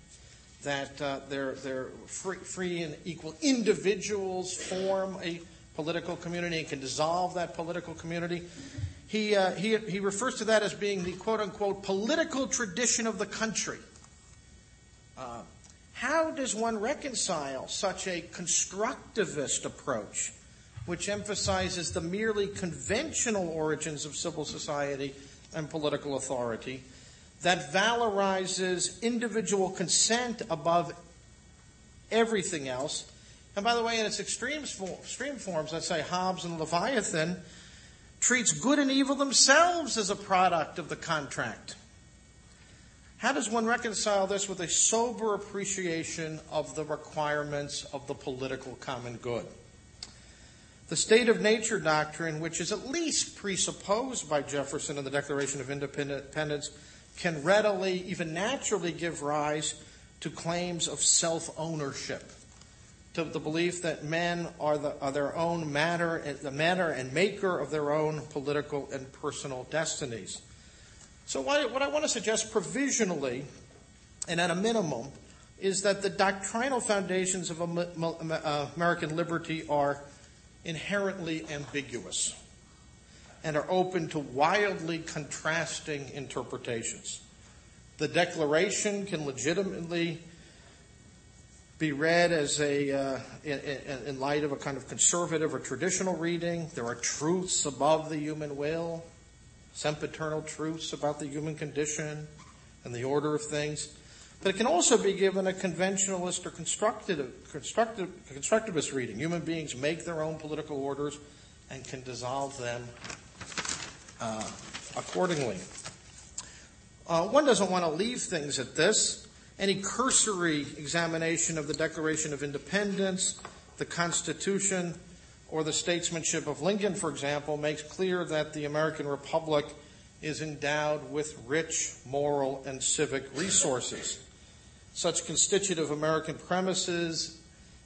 that uh, they're, they're free, free and equal individuals form a political community and can dissolve that political community he, uh, he, he refers to that as being the quote unquote political tradition of the country. Uh, how does one reconcile such a constructivist approach, which emphasizes the merely conventional origins of civil society and political authority, that valorizes individual consent above everything else? And by the way, in its extreme, extreme forms, let's say Hobbes and Leviathan, treats good and evil themselves as a product of the contract. How does one reconcile this with a sober appreciation of the requirements of the political common good? The state of nature doctrine, which is at least presupposed by Jefferson in the Declaration of Independence, can readily, even naturally, give rise to claims of self ownership, to the belief that men are, the, are their own matter, the matter and maker of their own political and personal destinies. So, what I want to suggest provisionally, and at a minimum, is that the doctrinal foundations of American liberty are inherently ambiguous and are open to wildly contrasting interpretations. The Declaration can legitimately be read as a uh, in, in, light of a kind of conservative or traditional reading. There are truths above the human will, sempiternal truths about the human condition and the order of things. But it can also be given a conventionalist or constructivist reading. Human beings make their own political orders and can dissolve them uh, accordingly. Uh, one doesn't want to leave things at this. Any cursory examination of the Declaration of Independence, the Constitution, or the statesmanship of Lincoln, for example, makes clear that the American Republic is endowed with rich moral and civic resources. Such constitutive American premises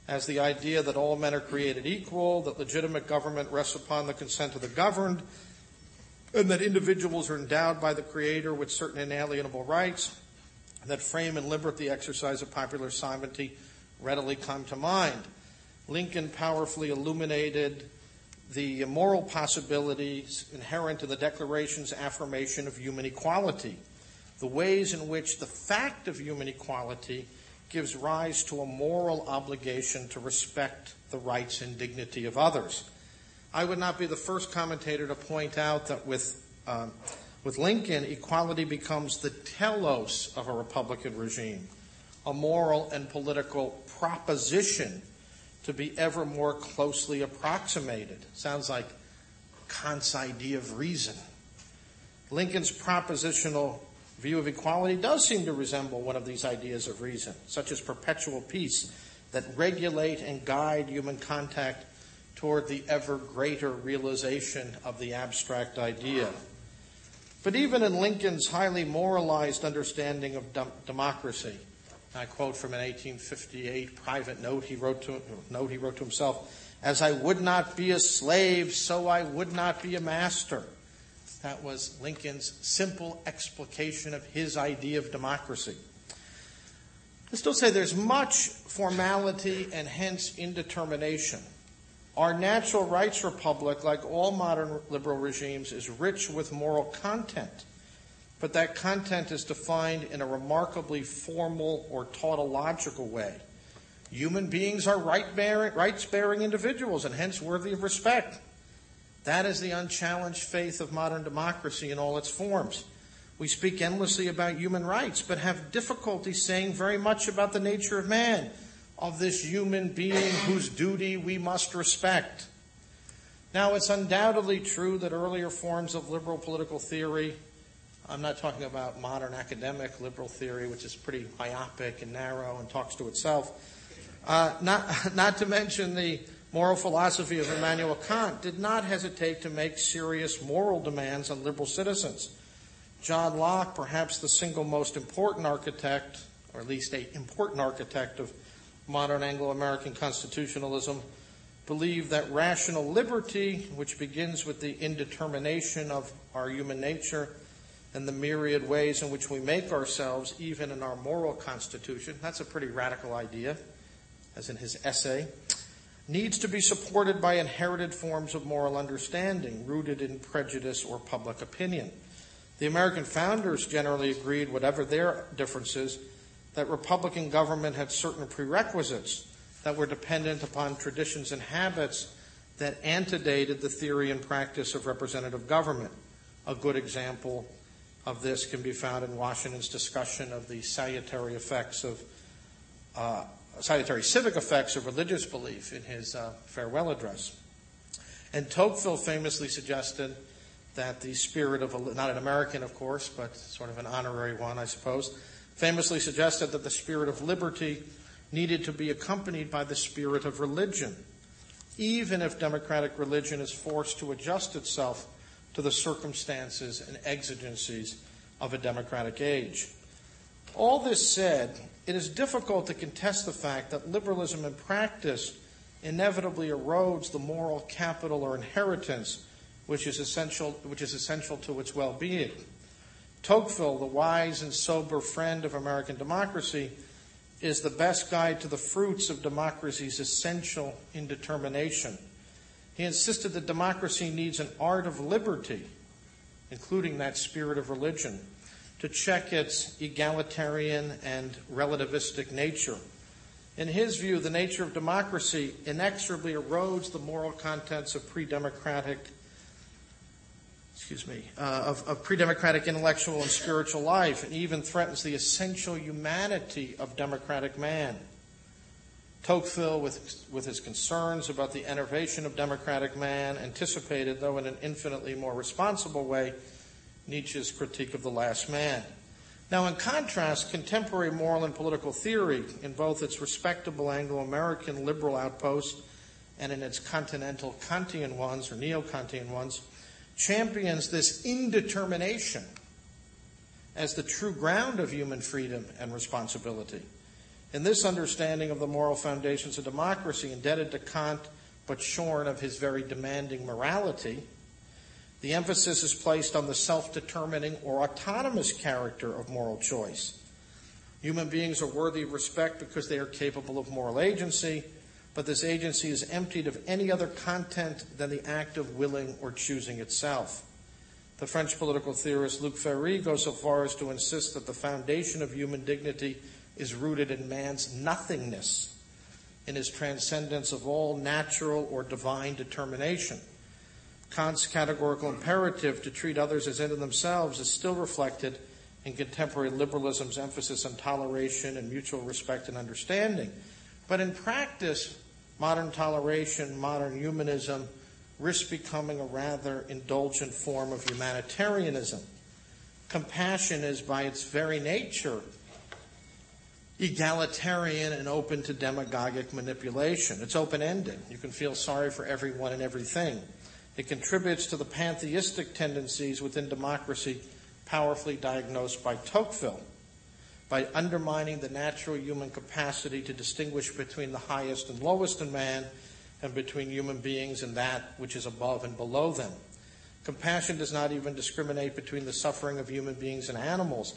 as the idea that all men are created equal, that legitimate government rests upon the consent of the governed, and that individuals are endowed by the Creator with certain inalienable rights that frame and limit the exercise of popular sovereignty readily come to mind. Lincoln powerfully illuminated the moral possibilities inherent in the Declaration's affirmation of human equality, the ways in which the fact of human equality gives rise to a moral obligation to respect the rights and dignity of others. I would not be the first commentator to point out that with, um, with Lincoln, equality becomes the telos of a Republican regime, a moral and political proposition to be ever more closely approximated. Sounds like Kant's idea of reason. Lincoln's propositional view of equality does seem to resemble one of these ideas of reason, such as perpetual peace that regulate and guide human contact toward the ever greater realization of the abstract idea. But even in Lincoln's highly moralized understanding of democracy, I quote from an 1858 private note he wrote to note he wrote to himself, "As I would not be a slave, so I would not be a master." That was Lincoln's simple explication of his idea of democracy. I still say there's much formality and hence indetermination our natural rights republic, like all modern liberal regimes, is rich with moral content, but that content is defined in a remarkably formal or tautological way. Human beings are rights bearing individuals and hence worthy of respect. That is the unchallenged faith of modern democracy in all its forms. We speak endlessly about human rights, but have difficulty saying very much about the nature of man of this human being whose duty we must respect. Now, it's undoubtedly true that earlier forms of liberal political theory, I'm not talking about modern academic liberal theory, which is pretty myopic and narrow and talks to itself, uh, not, (laughs) not to mention the moral philosophy of Immanuel Kant, did not hesitate to make serious moral demands on liberal citizens. John Locke, perhaps the single most important architect, or at least a important architect of modern Anglo American constitutionalism, believed that rational liberty, which begins with the indetermination of our human nature and the myriad ways in which we make ourselves, even in our moral constitution, that's a pretty radical idea, as in his essay, needs to be supported by inherited forms of moral understanding rooted in prejudice or public opinion. The American founders generally agreed, whatever their differences, that Republican government had certain prerequisites that were dependent upon traditions and habits that antedated the theory and practice of representative government. A good example of this can be found in Washington's discussion of the salutary effects of uh, salutary civic effects of religious belief in his uh, farewell address. And Tocqueville famously suggested that the spirit of a, not an American, of course, but sort of an honorary one, I suppose, famously suggested that the spirit of liberty needed to be accompanied by the spirit of religion, even if democratic religion is forced to adjust itself to the circumstances and exigencies of a democratic age. All this said, it is difficult to contest the fact that liberalism in practice inevitably erodes the moral capital or inheritance which is essential, which is essential to its well being. Tocqueville, the wise and sober friend of American democracy, is the best guide to the fruits of democracy's essential indetermination. He insisted that democracy needs an art of liberty, including that spirit of religion, to check its egalitarian and relativistic nature. In his view, the nature of democracy inexorably erodes the moral contents of pre democratic excuse me, uh, of, of pre democratic intellectual and spiritual life, and even threatens the essential humanity of democratic man. Tocqueville, with, with his concerns about the enervation of democratic man, anticipated, though in an infinitely more responsible way, Nietzsche's critique of the last man. Now, in contrast, contemporary moral and political theory, in both its respectable Anglo American liberal outpost and in its continental Kantian ones or neo Kantian ones, champions this indetermination as the true ground of human freedom and responsibility. In this understanding of the moral foundations of democracy, indebted to Kant but shorn of his very demanding morality, the emphasis is placed on the self determining or autonomous character of moral choice. Human beings are worthy of respect because they are capable of moral agency, but this agency is emptied of any other content than the act of willing or choosing itself. The French political theorist Luc Ferry goes so far as to insist that the foundation of human dignity is rooted in man's nothingness, in his transcendence of all natural or divine determination. Kant's categorical imperative to treat others as into themselves is still reflected in contemporary liberalism's emphasis on toleration and mutual respect and understanding. But in practice, modern toleration, modern humanism risk becoming a rather indulgent form of humanitarianism. Compassion is by its very nature egalitarian and open to demagogic manipulation. It's open ended. You can feel sorry for everyone and everything. It contributes to the pantheistic tendencies within democracy powerfully diagnosed by Tocqueville by undermining the natural human capacity to distinguish between the highest and lowest in man and between human beings and that which is above and below them. Compassion does not even discriminate between the suffering of human beings and animals,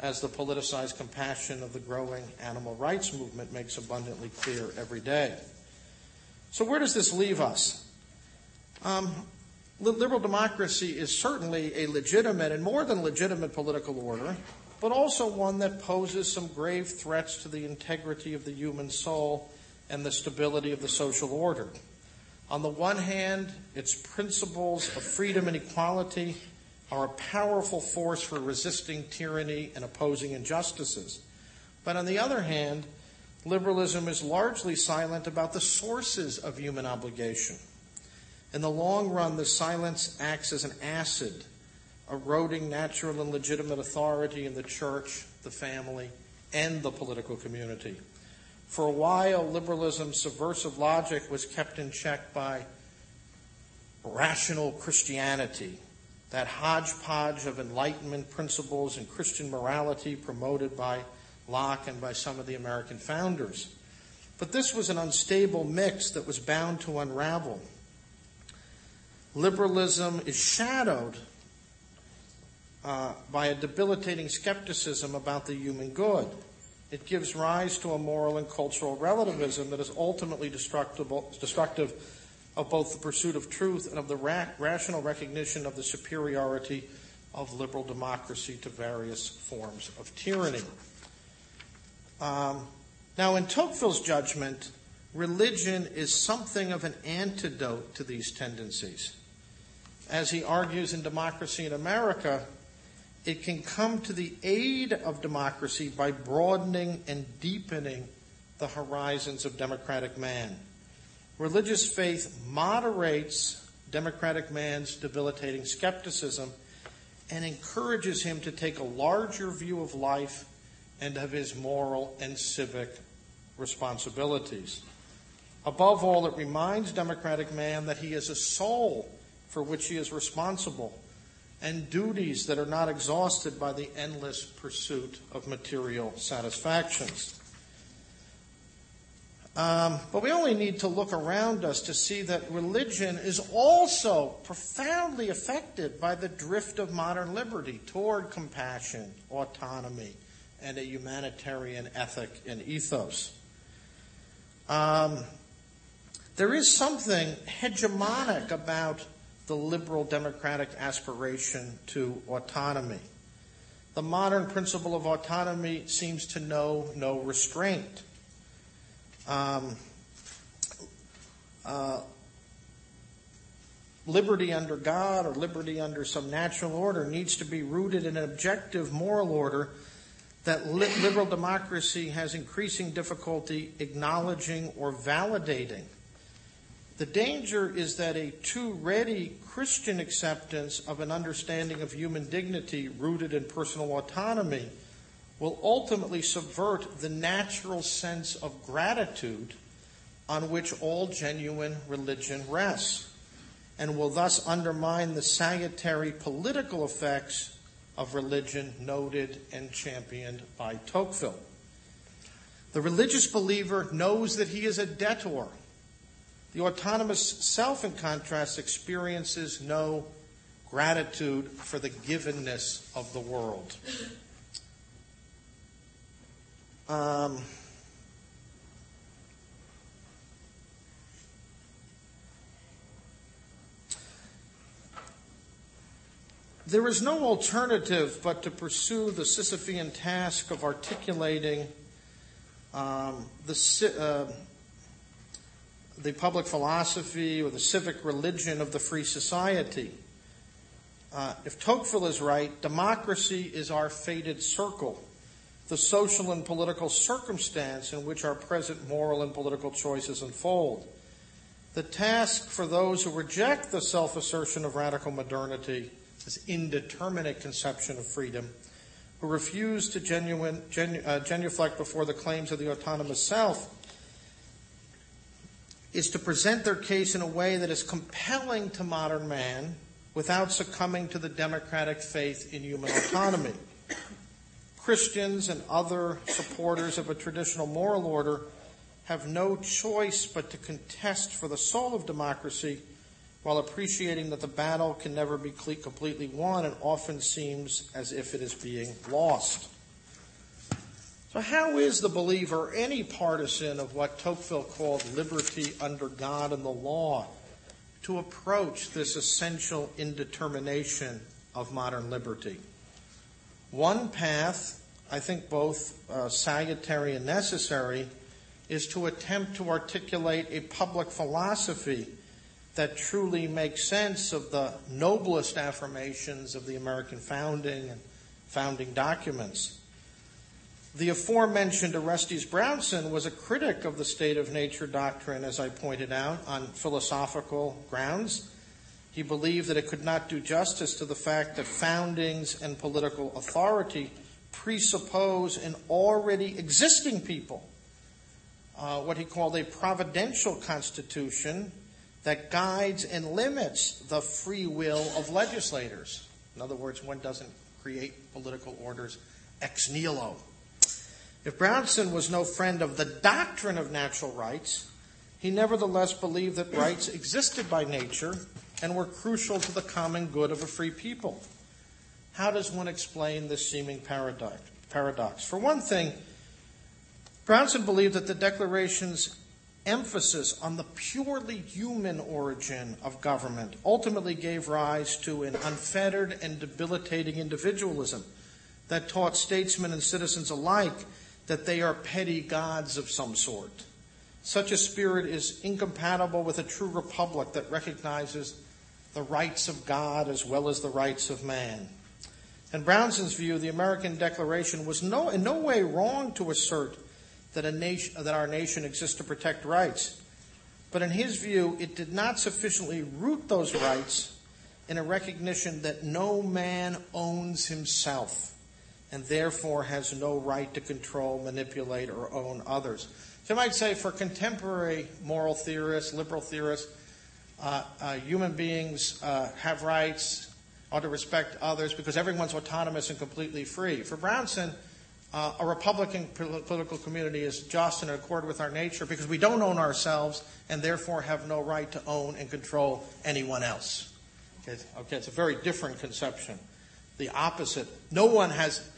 as the politicized compassion of the growing animal rights movement makes abundantly clear every day. So, where does this leave us? Um, liberal democracy is certainly a legitimate and more than legitimate political order but also one that poses some grave threats to the integrity of the human soul and the stability of the social order. On the one hand, its principles of freedom and equality are a powerful force for resisting tyranny and opposing injustices. But on the other hand, liberalism is largely silent about the sources of human obligation. In the long run, the silence acts as an acid eroding natural and legitimate authority in the church, the family, and the political community. For a while, liberalism's subversive logic was kept in check by rational Christianity, that hodgepodge of Enlightenment principles and Christian morality promoted by Locke and by some of the American founders. But this was an unstable mix that was bound to unravel. Liberalism is shadowed uh, by a debilitating skepticism about the human good. It gives rise to a moral and cultural relativism that is ultimately destructive of both the pursuit of truth and of the ra- rational recognition of the superiority of liberal democracy to various forms of tyranny. Um, now, in Tocqueville's judgment, religion is something of an antidote to these tendencies. As he argues in Democracy in America, it can come to the aid of democracy by broadening and deepening the horizons of democratic man. Religious faith moderates democratic man's debilitating skepticism and encourages him to take a larger view of life and of his moral and civic responsibilities. Above all, it reminds democratic man that he is a soul for which he is responsible and duties that are not exhausted by the endless pursuit of material satisfactions. Um, but we only need to look around us to see that religion is also profoundly affected by the drift of modern liberty toward compassion, autonomy, and a humanitarian ethic and ethos. Um, there is something hegemonic about the liberal democratic aspiration to autonomy. The modern principle of autonomy seems to know no restraint. Um, uh, liberty under God or liberty under some natural order needs to be rooted in an objective moral order that li- liberal democracy has increasing difficulty acknowledging or validating. The danger is that a too ready Christian acceptance of an understanding of human dignity rooted in personal autonomy will ultimately subvert the natural sense of gratitude on which all genuine religion rests, and will thus undermine the salutary political effects of religion noted and championed by Tocqueville. The religious believer knows that he is a debtor. The autonomous self, in contrast, experiences no gratitude for the givenness of the world. Um, there is no alternative but to pursue the Sisyphean task of articulating um, the, uh, the public philosophy or the civic religion of the free society. Uh, if Tocqueville is right, democracy is our fated circle the social and political circumstance in which our present moral and political choices unfold. The task for those who reject the self assertion of radical modernity, this indeterminate conception of freedom, who refuse to genuine, genu, uh, genuflect before the claims of the autonomous self, is to present their case in a way that is compelling to modern man without succumbing to the democratic faith in human autonomy. Christians and other supporters of a traditional moral order have no choice but to contest for the soul of democracy while appreciating that the battle can never be completely won and often seems as if it is being lost. So, how is the believer any partisan of what Tocqueville called liberty under God and the law to approach this essential indetermination of modern liberty? One path, I think both uh, salutary and necessary, is to attempt to articulate a public philosophy that truly makes sense of the noblest affirmations of the American founding and founding documents. The aforementioned Orestes Brownson was a critic of the state of nature doctrine, as I pointed out, on philosophical grounds. He believed that it could not do justice to the fact that foundings and political authority presuppose an already existing people, uh, what he called a providential constitution that guides and limits the free will of legislators. In other words, one doesn't create political orders ex nihilo. If Brownson was no friend of the doctrine of natural rights, he nevertheless believed that rights existed by nature and were crucial to the common good of a free people. How does one explain this seeming paradox? For one thing, Brownson believed that the Declaration's emphasis on the purely human origin of government ultimately gave rise to an unfettered and debilitating individualism that taught statesmen and citizens alike that they are petty gods of some sort. Such a spirit is incompatible with a true republic that recognizes the rights of God as well as the rights of man. In Brownson's view, the American Declaration was no, in no way wrong to assert that, a nation, that our nation exists to protect rights. But in his view, it did not sufficiently root those rights in a recognition that no man owns himself and therefore has no right to control, manipulate, or own others. So you might say for contemporary moral theorists, liberal theorists, uh, uh, human beings uh, have rights, or to respect others because everyone's autonomous and completely free. For Brownson, uh, a Republican political community is just in accord with our nature because we don't own ourselves and therefore have no right to own and control anyone else. Okay, okay it's a very different conception. The opposite. No one has,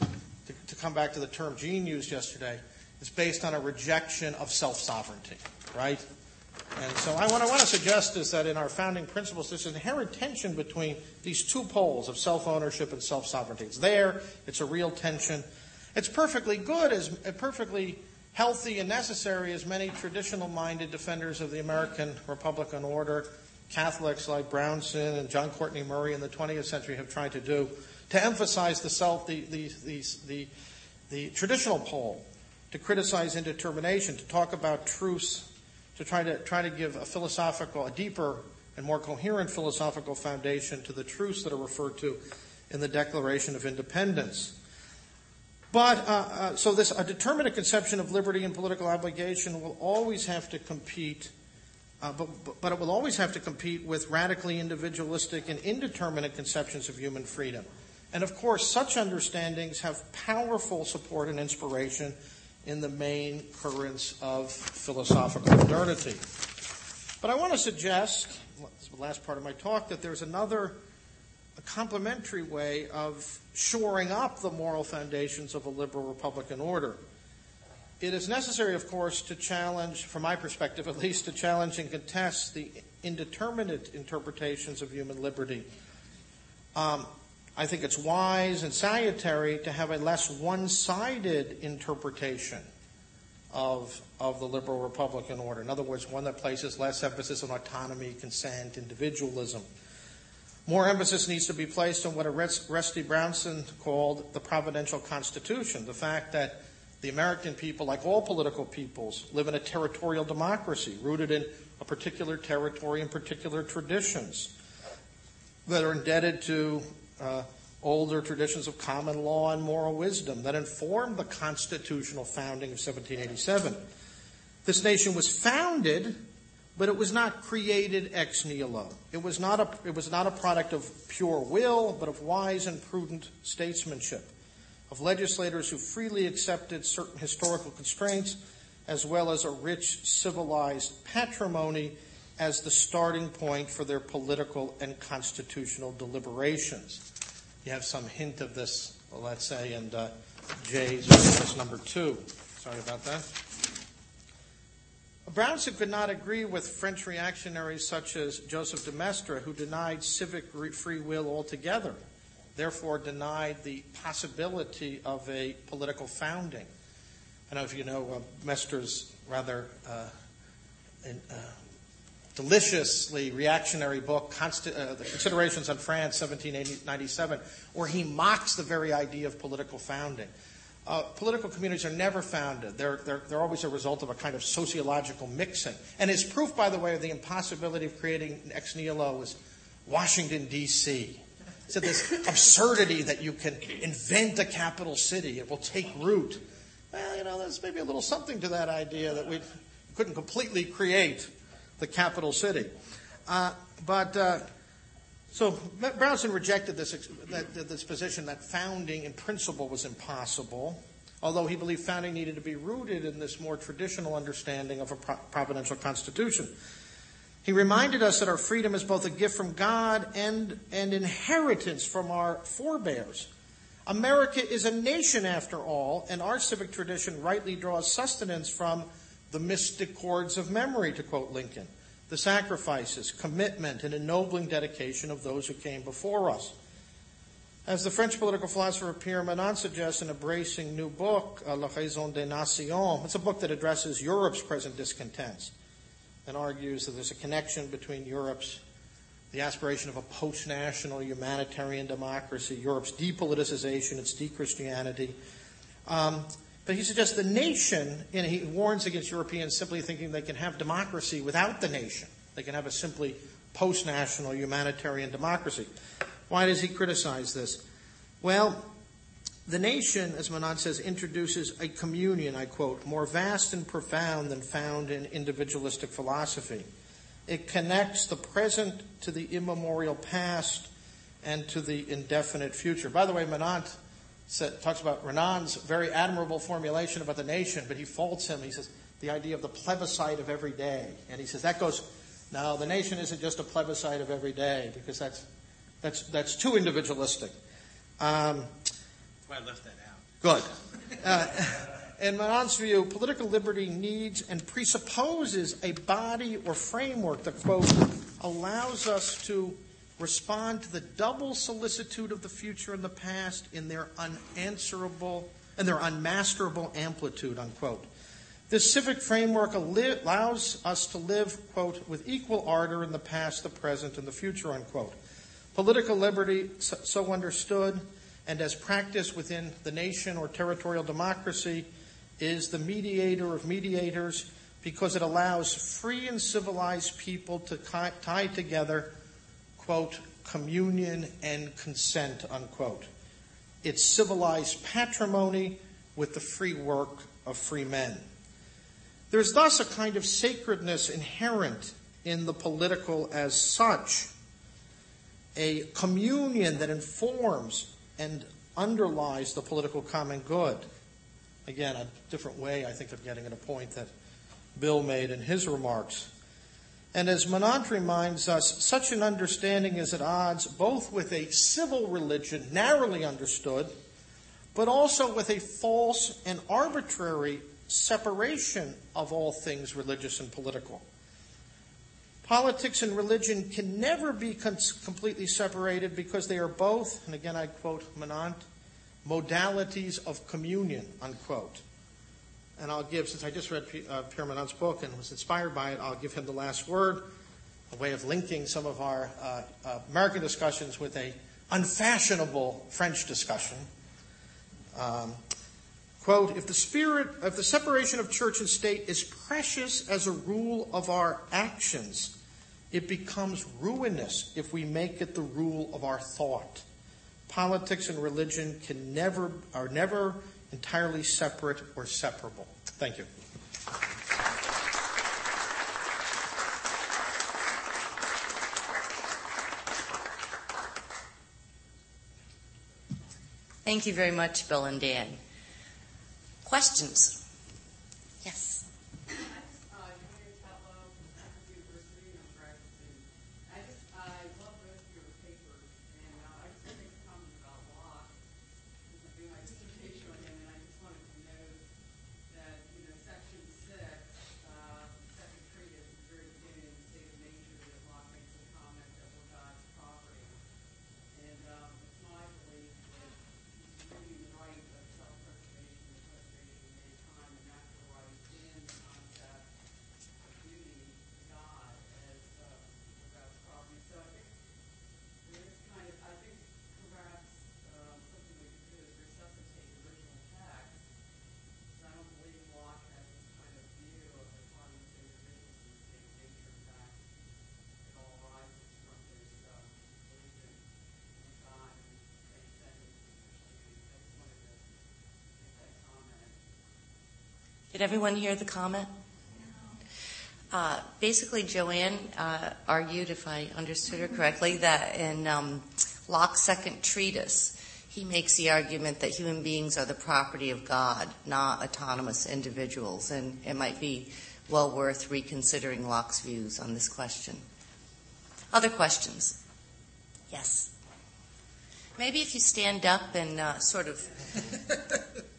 to, to come back to the term Jean used yesterday, is based on a rejection of self sovereignty, right? And so I, what I want to suggest is that in our founding principles, there's an inherent tension between these two poles of self ownership and self sovereignty. It's there, it's a real tension. It's perfectly good, as perfectly healthy and necessary as many traditional minded defenders of the American Republican order, Catholics like Brownson and John Courtney Murray in the 20th century have tried to do, to emphasize the self, the, the, the, the, traditional pole, to criticize indetermination, to talk about truce to try to try to give a philosophical, a deeper and more coherent philosophical foundation to the truths that are referred to in the Declaration of Independence. But uh, uh, so this a determinate conception of liberty and political obligation will always have to compete, uh, but, but it will always have to compete with radically individualistic and indeterminate conceptions of human freedom. And of course, such understandings have powerful support and inspiration in the main currents of philosophical modernity. But I want to suggest, the last part of my talk, that there's another a complementary way of shoring up the moral foundations of a liberal Republican order. It is necessary, of course, to challenge, from my perspective at least, to challenge and contest the indeterminate interpretations of human liberty. Um, I think it's wise and salutary to have a less one sided interpretation of, of the liberal Republican order. In other words, one that places less emphasis on autonomy, consent, individualism. More emphasis needs to be placed on what Orestes Brownson called the providential constitution, the fact that the American people, like all political peoples, live in a territorial democracy rooted in a particular territory and particular traditions that are indebted to uh, older traditions of common law and moral wisdom that informed the constitutional founding of 1787. This nation was founded, but it was not created ex nihilo. It was not a, it was not a product of pure will, but of wise and prudent statesmanship, of legislators who freely accepted certain historical constraints, as well as a rich civilized patrimony as the starting point for their political and constitutional deliberations. You have some hint of this, let's say, in uh, Jay's verse number two. Sorry about that. Brownson could not agree with French reactionaries such as Joseph de Maistre, who denied civic free will altogether, therefore denied the possibility of a political founding. I don't know if you know uh, rather uh, in, uh, deliciously reactionary book, uh, The Considerations on France, 1797, where he mocks the very idea of political founding. Uh, political communities are never founded. They're, they're, they're always a result of a kind of sociological mixing. And his proof, by the way, of the impossibility of creating ex nihilo was Washington, D.C. So this absurdity that you can invent a capital city, it will take root. Well, you know, there's maybe a little something to that idea that we couldn't completely create the capital city. Uh, but uh, so Brownson rejected this, that, this position that founding in principle was impossible, although he believed founding needed to be rooted in this more traditional understanding of a providential constitution. He reminded us that our freedom is both a gift from God and an inheritance from our forebears. America is a nation after all, and our civic tradition rightly draws sustenance from the mystic chords of memory, to quote Lincoln, the sacrifices, commitment, and ennobling dedication of those who came before us. As the French political philosopher Pierre Manent suggests in a bracing new book, uh, La Raison des Nations, it's a book that addresses Europe's present discontents and argues that there's a connection between Europe's the aspiration of a post-national humanitarian democracy, Europe's depoliticization, its de-Christianity, um, but he suggests the nation, and he warns against Europeans simply thinking they can have democracy without the nation. They can have a simply post national humanitarian democracy. Why does he criticize this? Well, the nation, as Manent says, introduces a communion, I quote, more vast and profound than found in individualistic philosophy. It connects the present to the immemorial past and to the indefinite future. By the way, Manent said, talks about Renan's very admirable formulation about the nation, but he faults him. He says, the idea of the plebiscite of every day. And he says, that goes, no, the nation isn't just a plebiscite of every day, because that's, that's, that's too individualistic. Um, I left that out. Good. Uh, in Manent's view, political liberty needs and presupposes a body or framework that, quote, allows us to respond to the double solicitude of the future and the past in their unanswerable and their unmasterable amplitude, unquote. This civic framework allows us to live, quote, with equal ardor in the past, the present, and the future, unquote. Political liberty, so understood and as practiced within the nation or territorial democracy, is the mediator of mediators because it allows free and civilized people to tie together, quote, communion and consent, unquote. It's civilized patrimony with the free work of free men. There's thus a kind of sacredness inherent in the political as such, a communion that informs and underlies the political common good. Again, a different way, I think, of getting at a point that Bill made in his remarks. And as Manent reminds us, such an understanding is at odds both with a civil religion, narrowly understood, but also with a false and arbitrary separation of all things religious and political. Politics and religion can never be completely separated because they are both, and again I quote Manent, modalities of communion, unquote. And I'll give, since I just read uh, Pierre book and was inspired by it, I'll give him the last word, a way of linking some of our uh, uh, American discussions with a unfashionable French discussion. Um, quote, if the spirit of the separation of church and state is precious as a rule of our actions, it becomes ruinous if we make it the rule of our thought. Politics and religion can never are never entirely separate or separable. Thank you. Thank you very much, Bill and Dan. Questions? Did everyone hear the comment? Uh, basically, Joanne uh, argued, if I understood her correctly, that in um, Locke's second treatise, he makes the argument that human beings are the property of God, not autonomous individuals, and it might be well worth reconsidering Locke's views on this question. Other questions? Yes. Maybe if you stand up and uh, sort of (laughs)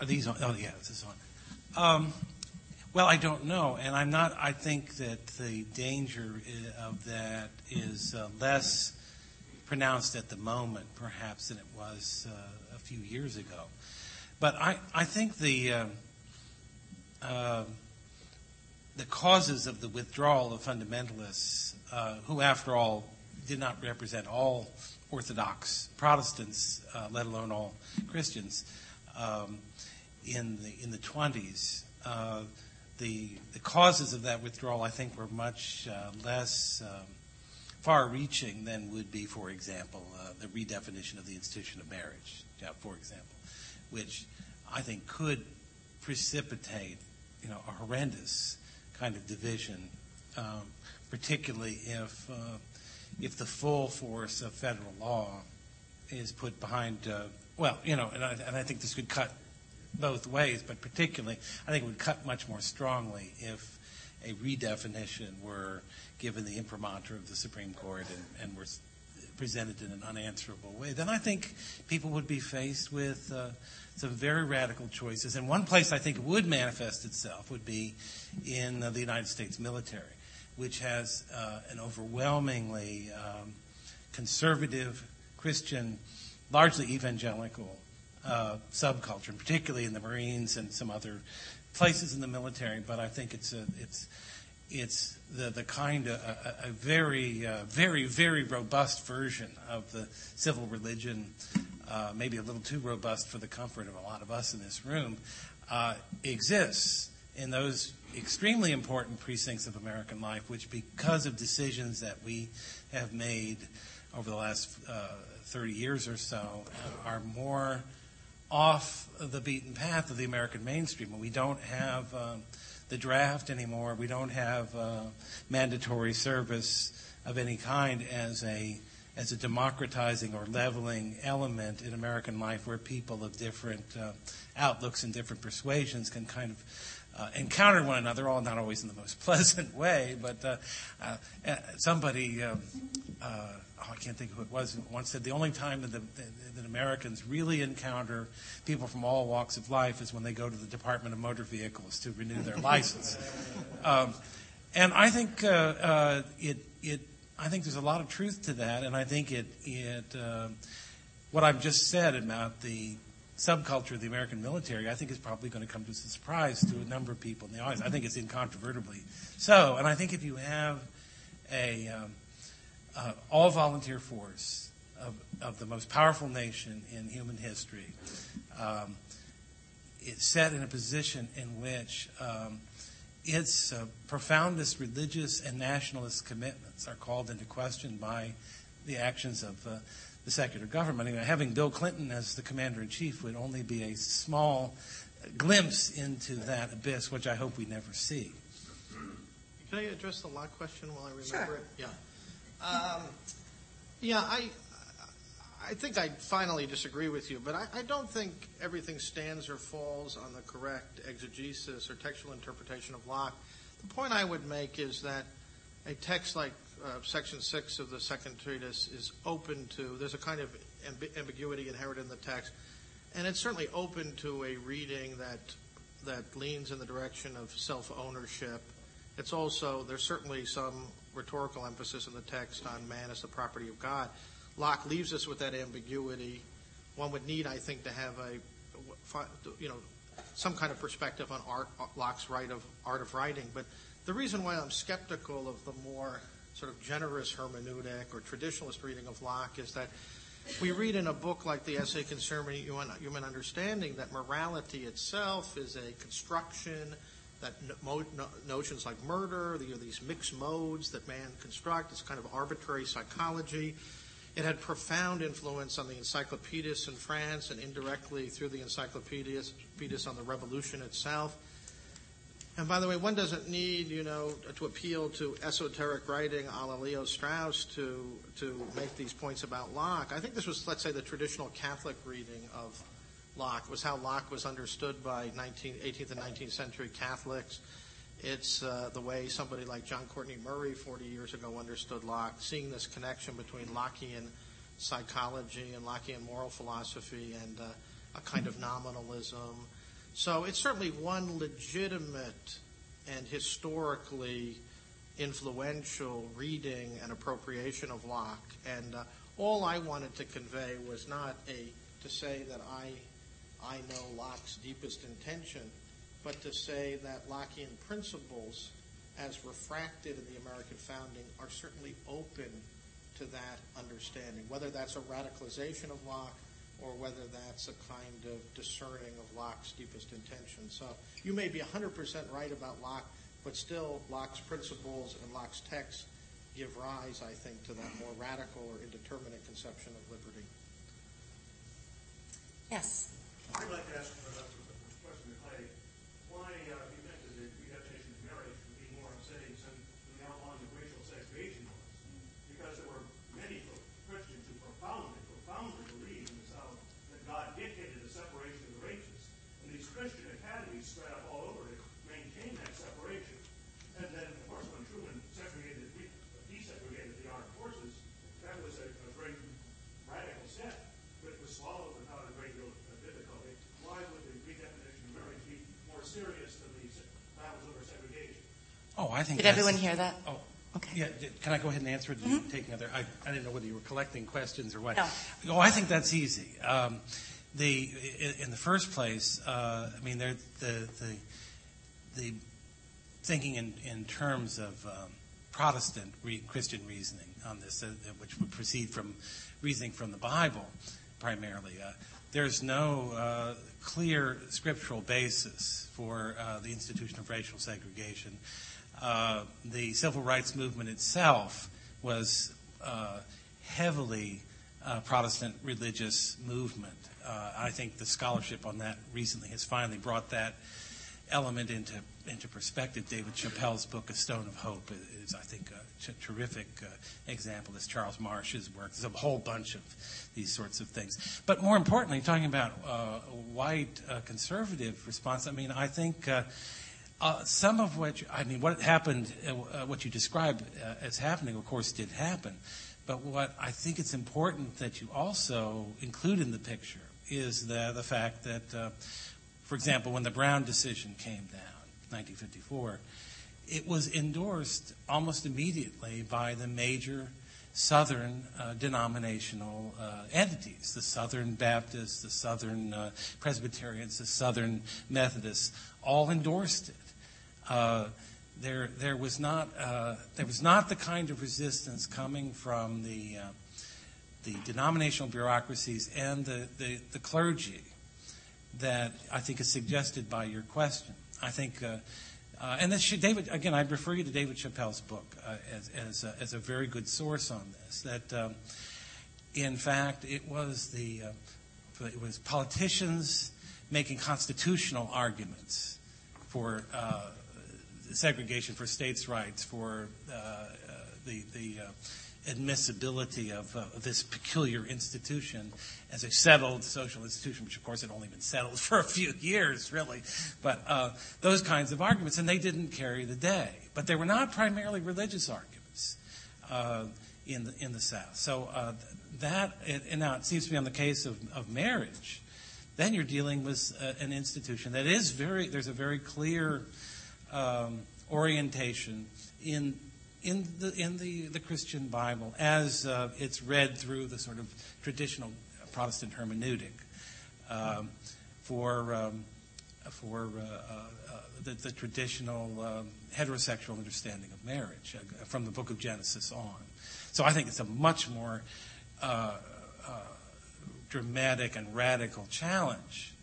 Are these on? Oh, yeah, this is on. Um, well, I don't know, and I'm not. I think that the danger of that is uh, less pronounced at the moment, perhaps, than it was uh, a few years ago. But I, I think the uh, uh the causes of the withdrawal of fundamentalists, uh, who, after all, did not represent all Orthodox Protestants, uh, let alone all Christians, um, in the in the 20s. Uh, the the causes of that withdrawal, I think, were much uh, less um, far-reaching than would be, for example, uh, the redefinition of the institution of marriage, for example, which I think could precipitate, you know, a horrendous kind of division, um, particularly if uh, if the full force of federal law is put behind. Well, you know, and I, and I think this could cut both ways, but particularly, I think it would cut much more strongly if a redefinition were given the imprimatur of the Supreme Court and, and were presented in an unanswerable way. Then I think people would be faced with uh, some very radical choices. And one place I think it would manifest itself would be in uh, the United States military, which has uh, an overwhelmingly um, conservative, Christian, largely evangelical uh, subculture, particularly in the Marines and some other places in the military. But I think it's a, it's it's the, the kind of a, a very, uh, very, very robust version of the civil religion uh, maybe a little too robust for the comfort of a lot of us in this room, uh, exists in those extremely important precincts of American life, which, because of decisions that we have made over the last uh, 30 years or so, are more off the beaten path of the American mainstream. We don't have um, the draft anymore. We don't have uh, mandatory service of any kind as a as a democratizing or leveling element in American life where people of different uh, outlooks and different persuasions can kind of uh, encounter one another, all not always in the most (laughs) pleasant way, but uh, uh, uh somebody, um, uh, oh, I can't think who it was, once said the only time that, the, that Americans really encounter people from all walks of life is when they go to the Department of Motor Vehicles to renew their license. (laughs) Um, and I think it, it I think there's a lot of truth to that, and I think it, it uh, what I've just said about the subculture of the American military, I think is probably going to come as a surprise to a number of people in the audience. I think it's incontrovertibly so, and I think if you have a um, uh, all volunteer force of, of the most powerful nation in human history, um, it's set in a position in which um, its uh, profoundest religious and nationalist commitments are called into question by the actions of uh, the secular government. I mean, having Bill Clinton as the commander in chief would only be a small glimpse into that abyss, which I hope we never see. Can I address the law question while I remember sure. it? Yeah. Um, yeah, I, I think I finally disagree with you, but I, don't think everything stands or falls on the correct exegesis or textual interpretation of Locke. The point I would make is that a text like uh, Section 6 of the Second Treatise is open to, there's a kind of amb- ambiguity inherent in the text, and it's certainly open to a reading that, that leans in the direction of self ownership. It's also, there's certainly some rhetorical emphasis in the text on man as the property of God. Locke leaves us with that ambiguity. One would need, I think, to have a, you know, some kind of perspective on art, Locke's right of art of writing. But the reason why I'm skeptical of the more sort of generous hermeneutic or traditionalist reading of Locke is that we read in a book like the Essay Concerning Human Understanding that morality itself is a construction, that notions like murder, these mixed modes that man constructs, this kind of arbitrary psychology. It had profound influence on the encyclopedists in France and indirectly through the encyclopedists on the revolution itself. And by the way, one doesn't need, you know, to appeal to esoteric writing a la Leo Strauss to, to make these points about Locke. I think this was, let's say, the traditional Catholic reading of Locke, was how Locke was understood by 19, 18th and 19th century Catholics. It's uh, the way somebody like John Courtney Murray 40 years ago understood Locke, seeing this connection between Lockean psychology and Lockean moral philosophy and uh, a kind of nominalism, So it's certainly one legitimate and historically influential reading and appropriation of Locke. And uh, all I wanted to convey was not a to say that I I know Locke's deepest intention, but to say that Lockean principles, as refracted in the American founding, are certainly open to that understanding, whether that's a radicalization of Locke or whether that's a kind of discerning of Locke's deepest intention. So you may be 100% right about Locke, but still Locke's principles and Locke's texts give rise, I think, to that more radical or indeterminate conception of liberty. Yes. I'd like to ask uh, a question to Clay. Why uh, do you think that the redefinition of marriage would be more upsetting than the outlawing of racial segregation laws? Because there were many Christians who profoundly, profoundly believed in the South that God dictated the separation of the races. And these Christian academies spread up all over to maintain that separation. And then, of course, when Truman segregated, desegregated the armed forces, that was a, a great radical step, but it was swallowed without a great deal of difficulty. Why would the redefinition of marriage be more serious than the se- battles over segregation? Oh, I think Did that's- everyone hear that? Oh, Okay. yeah. d- Can I go ahead and answer it? Did you take another? I, I didn't know whether you were collecting questions or what. No. Oh, I think that's easy. Um, the i- in the first place, uh, I mean, there the the the thinking in in terms of um, Protestant re- Christian reasoning on this, uh, which would proceed from reasoning from the Bible primarily. Uh, there's no uh, clear scriptural basis for uh, the institution of racial segregation. Uh, the civil rights movement itself was uh, heavily uh, Protestant religious movement. Uh, I think the scholarship on that recently has finally brought that element into into perspective. David Chappell's book, A Stone of Hope, is, I think, a t- terrific uh, example. As Charles Marsh's work, there's a whole bunch of these sorts of things. But more importantly, talking about white conservative response, I mean, I think. Uh, some of which, I mean, what happened, uh, uh, what you described uh, as happening, of course, did happen. But what I think it's important that you also include in the picture is the, the fact that, uh, for example, when the Brown decision came down, 1954, it was endorsed almost immediately by the major Southern uh, denominational uh, entities, the Southern Baptists, the Southern uh, Presbyterians, the Southern Methodists, all endorsed it. Uh, there, there was not, uh, there was not the kind of resistance coming from the, uh, the denominational bureaucracies and the, the, the clergy that I think is suggested by your question. I think, and this should, David, again, I'd refer you to David Chappell's book as, as, a, as a very good source on this. That, um, in fact, it was the, it was politicians making constitutional arguments for segregation, for states' rights, for uh, uh, the, the uh, admissibility of uh, this peculiar institution as a settled social institution, which of course had only been settled (laughs) for a few years, really. But uh, those kinds of arguments, and they didn't carry the day. But they were not primarily religious arguments uh, in the in the South. So that, and now it seems to me on the case of, of marriage, then you're dealing with an institution that is very. There's a very clear um, orientation in in the in the, the Christian Bible as uh, it's read through the sort of traditional Protestant hermeneutic um, for um, for uh, uh, the, the, traditional um, heterosexual understanding of marriage uh, from the Book of Genesis on. So I think it's a much more uh, uh, dramatic and radical challenge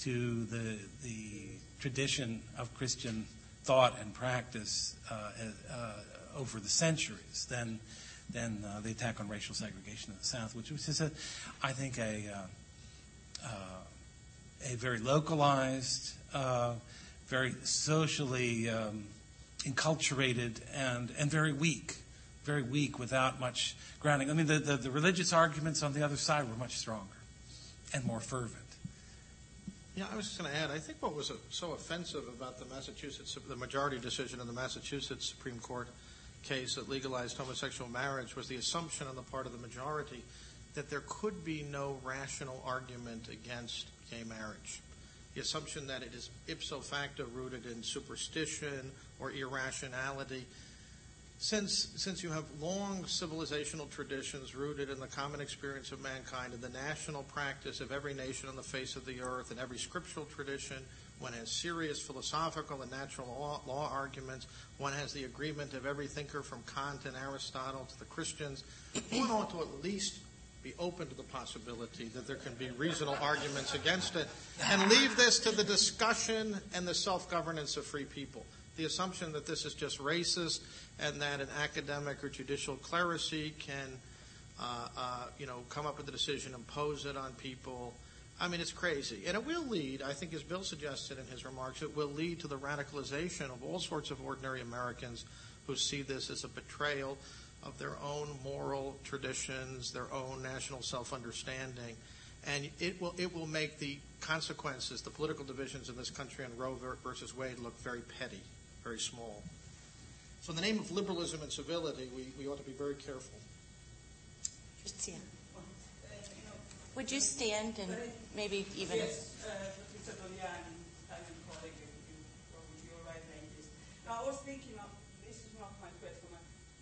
to the the tradition of Christian thought and practice uh, uh, over the centuries than than uh, the attack on racial segregation in the South, which was, a, I think, a a very localized, very socially um, enculturated, and and very weak, very weak without much grounding. I mean, the, the, the religious arguments on the other side were much stronger and more fervent. Yeah, I was just going to add. I think what was so offensive about the Massachusetts, the majority decision in the Massachusetts Supreme Court case that legalized homosexual marriage was the assumption on the part of the majority that there could be no rational argument against gay marriage. the assumption that it is ipso facto rooted in superstition or irrationality. Since, since you have long civilizational traditions rooted in the common experience of mankind and the national practice of every nation on the face of the earth and every scriptural tradition, one has serious philosophical and natural law, law, arguments. One has the agreement of every thinker from Kant and Aristotle to the Christians. One ought to at least be open to the possibility that there can be reasonable arguments against it and leave this to the discussion and the self governance of free people. The assumption that this is just racist and that an academic or judicial clerisy can, uh, uh, you know, come up with a decision, impose it on people. I mean, it's crazy. And it will lead, I think, as Bill suggested in his remarks, it will lead to the radicalization of all sorts of ordinary Americans who see this as a betrayal of their own moral traditions, their own national self-understanding, and it will it will make the consequences, the political divisions in this country on Roe versus Wade look very petty, very small. So, in the name of liberalism and civility, we, we ought to be very careful. Christian. Would you stand and maybe even? Yes, uh, Mr. Doliani, I'm a colleague with your right name is. Now, I was thinking of, this is not my question.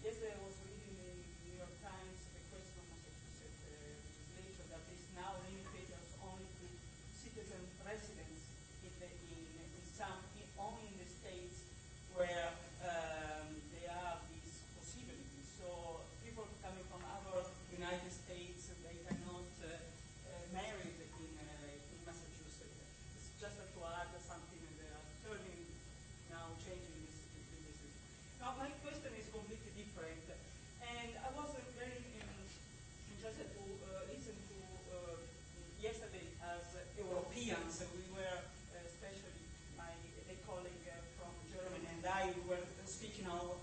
Yesterday I was reading in the New York Times the question of legislation that is now limited only to citizen residents in, the, in, in some, in, only in the states where um, they have these possibilities. So people coming from other United States, they cannot uh, married in, uh, in Massachusetts. It's just to add something, they are turning now, changing this. this. My question is completely different, and I was uh, very um, interested to uh, listen to uh, yesterday as Europeans. We were, especially my colleague from Germany and I, were speaking about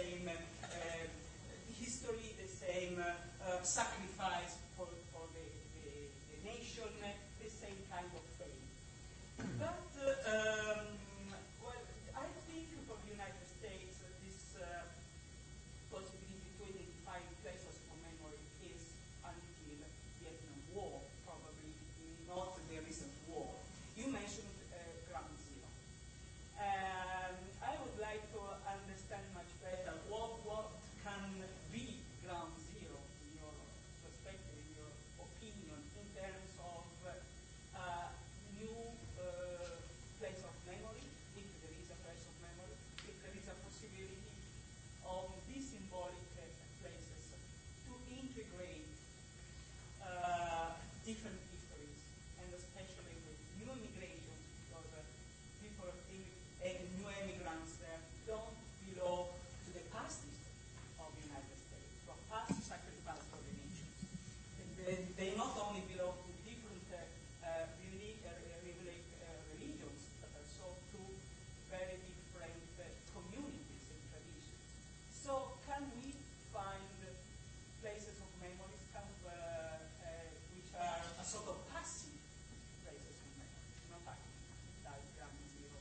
same, the history, the same uh, sacrifice for, for the, the, the nation, the same kind of faith. But, um, well, I think for the United States, this uh, possibility to identify places for memory is until Vietnam War, probably not the recent war. You mentioned uh, Ground Zero. Um, I would like to understand much better what, what can be Ground Zero in your perspective, in your opinion, in terms of uh, new uh, place of memory, if there is a place of memory, if there is a possibility of these symbolic uh, places to integrate uh, different histories, and especially with new immigration, because uh, people, uh, new immigrants there don't belong to the past history of the United States, from past sacrifice for the nations. They, they not only belong to different uh, uh, religions, but also to very different uh, communities and traditions. So can we find places of memories kind of, uh, uh, which are a sort of passive places of memory, not active, like Ground Zero?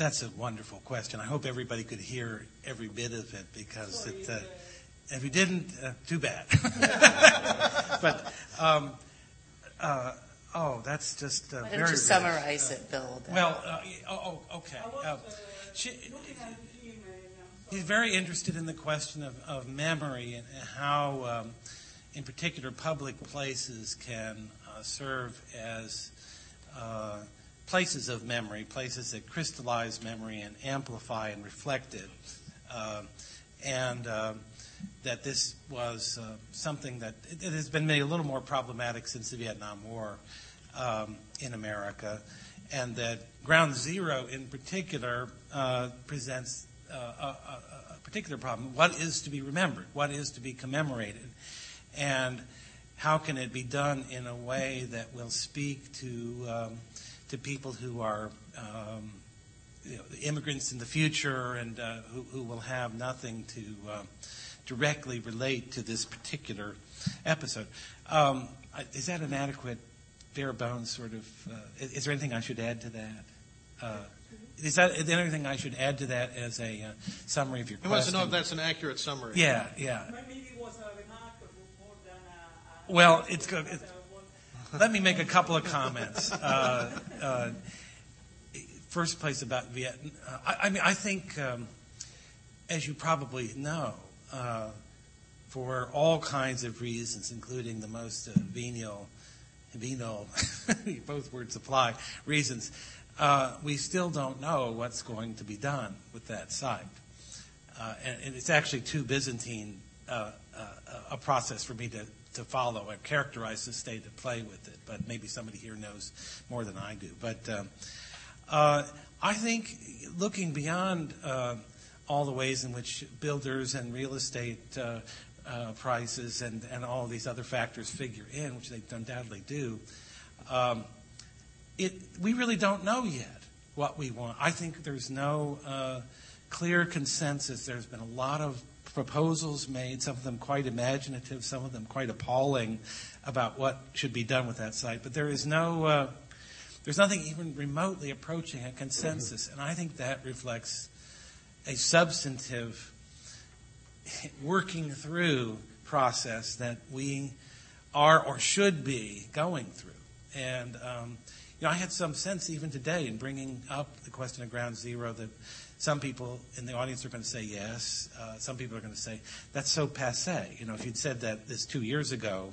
That's a wonderful question. I hope everybody could hear every bit of it because Sorry, it, uh, uh, if you didn't, uh, too bad. (laughs) but um, uh, oh, that's just uh, Why very. don't you rich. summarize it, Bill? then? Well, uh, oh, oh, okay. Uh, uh, she- looking at him and I'm He's very interested in the question of, of memory and how, um, in particular, public places can uh, serve as uh, places of memory, places that crystallize memory and amplify and reflect it. Uh, and um, that this was uh, something that it, it has been made a little more problematic since the Vietnam War um, in America, and that Ground Zero in particular uh, presents uh, a, a, a particular problem. What is to be remembered? What is to be commemorated? And how can it be done in a way that will speak to um, to people who are um, you know, immigrants in the future and uh, who, who, will have nothing to uh, directly relate to this particular episode. Um, is that an adequate, bare bones sort of? Uh, is, is, there anything I should add to that? Uh, is that is there anything I should add to that as a uh, summary of your I question? wants to know if that's an accurate summary. Yeah, yeah. Maybe it was a remark more than a, a Well, it's good. It's, let me make a couple of comments. Uh, uh, first place about Vietnam. I, I mean, I think, um, as you probably know, uh, for all kinds of reasons, including the most uh, venial, venal, (laughs) both words apply, reasons, uh, we still don't know what's going to be done with that site. Uh, and, and, it's actually too Byzantine uh, uh, a process for me to, to follow and characterize the state to play with it. But maybe somebody here knows more than I do. But um, uh, I think looking beyond uh, all the ways in which builders and real estate uh, uh, prices and, and all these other factors figure in, which they undoubtedly do, um, it, we really don't know yet what we want. I think there's no uh, clear consensus. There's been a lot of proposals made, some of them quite imaginative, some of them quite appalling about what should be done with that site. But there is no, uh, there's nothing even remotely approaching a consensus. And I think that reflects a substantive working through process that we are or should be going through. And, um, you know, I had some sense even today in bringing up the question of ground zero that some people in the audience are going to say yes. Uh, some people are going to say that's so passe. You know, if you'd said that this two years ago,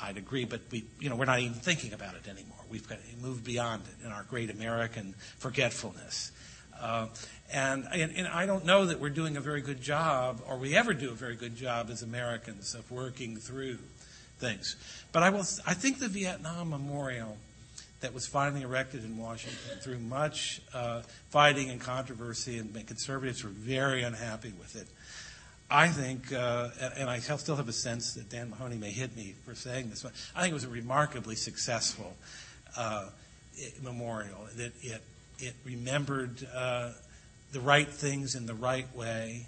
I'd agree. But we, you know, we're not even thinking about it anymore. We've got moved beyond it in our great American forgetfulness. Uh, and, and, and I don't know that we're doing a very good job, or we ever do a very good job as Americans of working through things. But I will. I think the Vietnam Memorial that was finally erected in Washington through much uh, fighting and controversy, and conservatives were very unhappy with it. I think, uh, and I still have a sense that Dan Mahoney may hit me for saying this, but I think it was a remarkably successful uh, memorial. That it it remembered uh, the right things in the right way.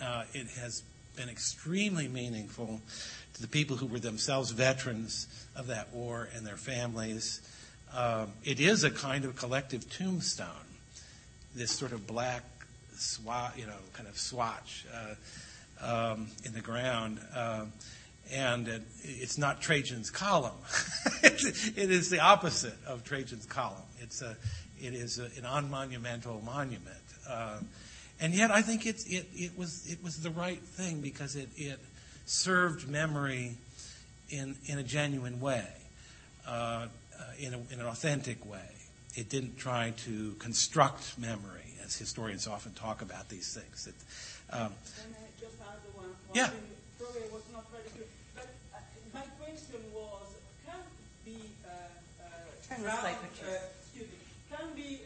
Uh, it has been extremely meaningful to the people who were themselves veterans of that war and their families. Um, it is a kind of collective tombstone, this sort of black swat, you know, kind of swatch uh, um, in the ground. Uh, and it, it's not Trajan's column. (laughs) it is the opposite of Trajan's column. It's a, it is a, an unmonumental monument. Uh, and yet I think it, it, it, was, it was the right thing because it, it served memory in, in a genuine way. Uh, in, a, in, an authentic way. It didn't try to construct memory, as historians often talk about these things. It, um, just add one, one yeah. Thing, probably was not very clear. But uh, my question was, can be uh, uh, ground, excuse me, can be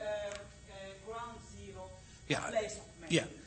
ground zero yeah. place of memory? Yeah.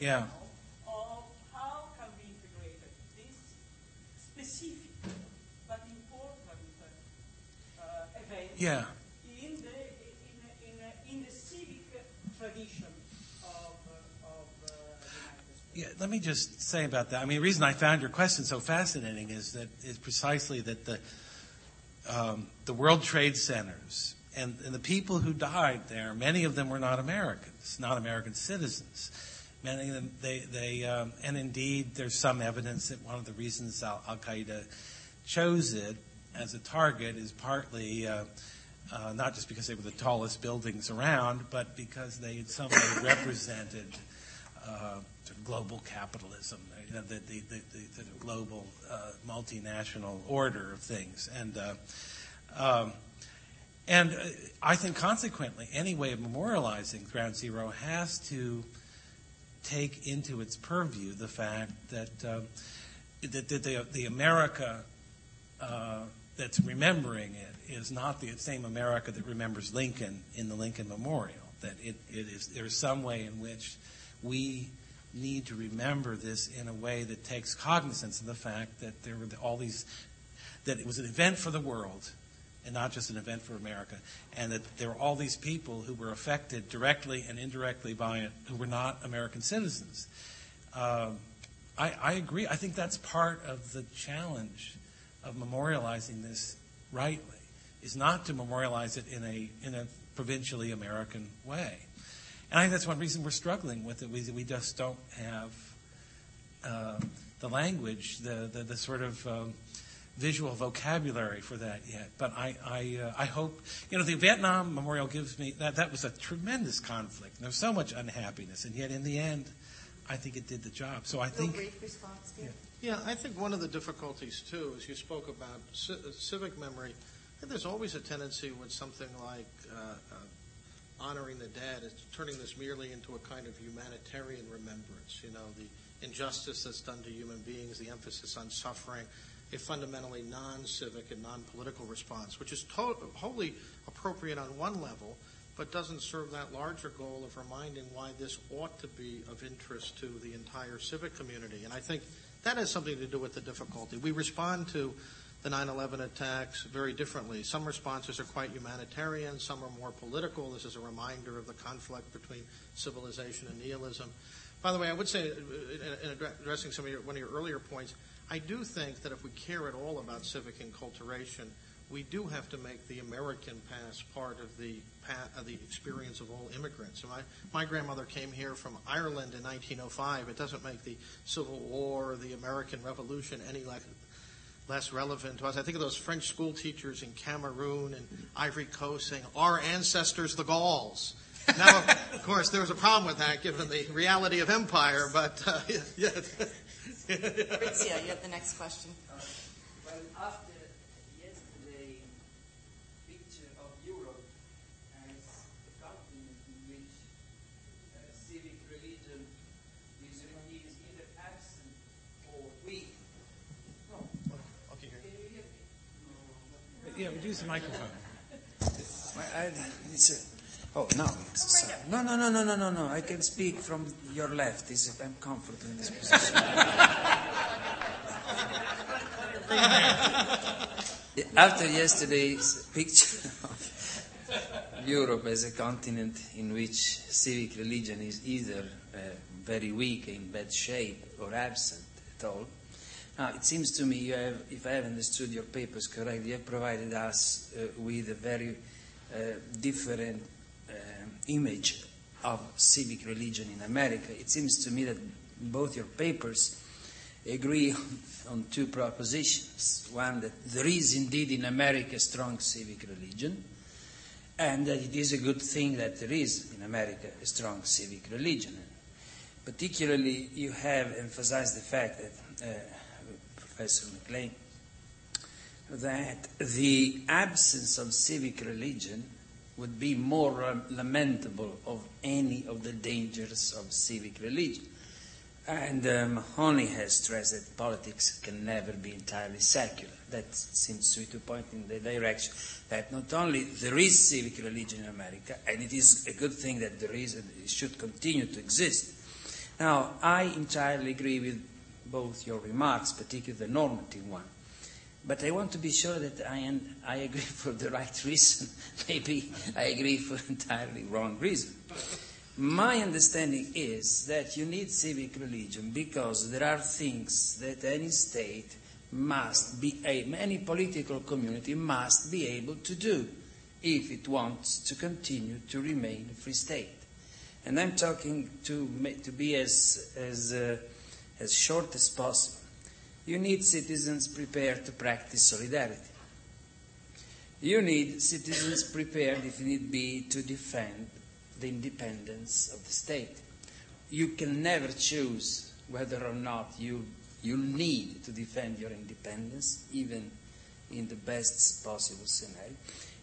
Yeah. of how can we integrate this specific but important uh, event Yeah. in the in, in, in the civic tradition of, uh, of uh, the United States. Yeah, let me just say about that. I mean, the reason I found your question so fascinating is that is precisely that the um, the World Trade Centers and, and the people who died there, many of them were not Americans, not American citizens. Many of them, they, they um, and indeed, there's some evidence that one of the reasons Al, Qaeda chose it as a target is partly uh, uh, not just because they were the tallest buildings around, but because they in some way represented uh, sort of global capitalism, you know, the, the, the, the, the global uh, multinational order of things. And, uh, um, and uh, I think consequently, any way of memorializing Ground Zero has to take into its purview the fact that, uh, that, that the, the America uh, that's remembering it is not the same America that remembers Lincoln in the Lincoln Memorial. That it, it is there's some way in which we need to remember this in a way that takes cognizance of the fact that there were all these that it was an event for the world and not just an event for America, and that there were all these people who were affected directly and indirectly by it who were not American citizens. Um, I, I agree. I think that's part of the challenge of memorializing this rightly is not to memorialize it in a in a provincially American way. And I think that's one reason we're struggling with it. We, we just don't have uh, the language, the, the, the sort of um, visual vocabulary for that yet. But I, I, uh, I hope, you know, the Vietnam Memorial gives me, that, that was a tremendous conflict. There was so much unhappiness. And yet in the end, I think it did the job. So I think. brief response, Steve? Yeah, I think one of the difficulties too, as you spoke about ci- uh, civic memory, I think there's always a tendency with something like uh, uh, honoring the dead, it's turning this merely into a kind of humanitarian remembrance. You know, the injustice that's done to human beings, the emphasis on suffering, a fundamentally non-civic and non-political response, which is to- wholly appropriate on one level, but doesn't serve that larger goal of reminding why this ought to be of interest to the entire civic community. And I think that has something to do with the difficulty. We respond to the 9/11 attacks very differently. Some responses are quite humanitarian, some are more political. This is a reminder of the conflict between civilization and nihilism. By the way, I would say, uh, in addressing some of your, one of your earlier points, I do think that if we care at all about civic enculturation, we do have to make the American past part of the of the experience of all immigrants. My, my grandmother came here from Ireland in 1905. It doesn't make the Civil War or the American Revolution any less, relevant to us. I think of those French school teachers in Cameroon and Ivory Coast saying, "Our ancestors, the Gauls." Now, of course, there was a problem with that given the reality of empire, but uh, (laughs) yeah. Ritzia, you have the next question. Uh, well, after yesterday picture of Europe as a continent in which uh, civic religion is, is either absent or weak. No. Okay, here. Can you hear me? Yeah, we use the microphone. (laughs) I, I, it's a, oh, no. No, no, no, no, no, no, no. I can speak from your left. It's, I'm comfortable in this position. (laughs) After yesterday's picture of Europe as a continent in which civic religion is either uh, very weak, in bad shape, or absent at all, now, it seems to me, have, if I have understood your papers correctly, you have provided us uh, with a very uh, different image of civic religion in America. It seems to me that both your papers agree on, two propositions. One, that there is indeed in America a strong civic religion, and that it is a good thing that there is in America a strong civic religion. Particularly, you have emphasized the fact that uh, Professor McClay, that the absence of civic religion would be more lamentable of any of the dangers of civic religion. And um, Mahoney has stressed that politics can never be entirely secular. That seems to to point in the direction that not only there is civic religion in America, and it is a good thing that there is and it should continue to exist. Now, I entirely agree with both your remarks, particularly the normative one. But I want to be sure that I, am, I agree (laughs) for the right reason. (laughs) Maybe I agree for (laughs) entirely wrong reason. My understanding is that you need civic religion because there are things that any state must be, any political community must be able to do if it wants to continue to remain a free state. And I'm talking to, to be as, as uh, as short as possible. You need citizens prepared to practice solidarity. You need citizens prepared, if need be, to defend the independence of the state. You can never choose whether or not you, you need to defend your independence, even in the best possible scenario.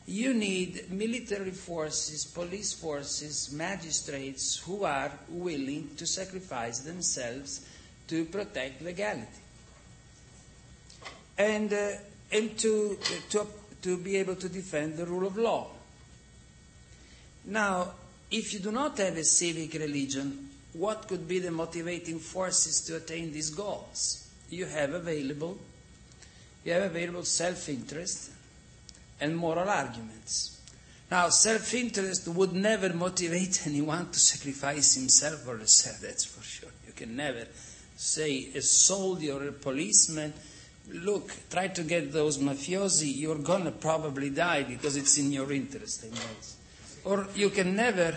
You need military forces, police forces, magistrates who are willing to sacrifice themselves to protect legality. And, uh, and to, to, to be able to defend the rule of law. Now, if you do not have a civic religion, what could be the motivating forces to attain these goals? You have available, you have available self-interest and moral arguments. Now, self-interest would never motivate (laughs) anyone to sacrifice himself or herself, that's for sure. You can never say a soldier or a policeman, look, try to get those mafiosi, you're gonna probably die because it's in your interest. Or you can never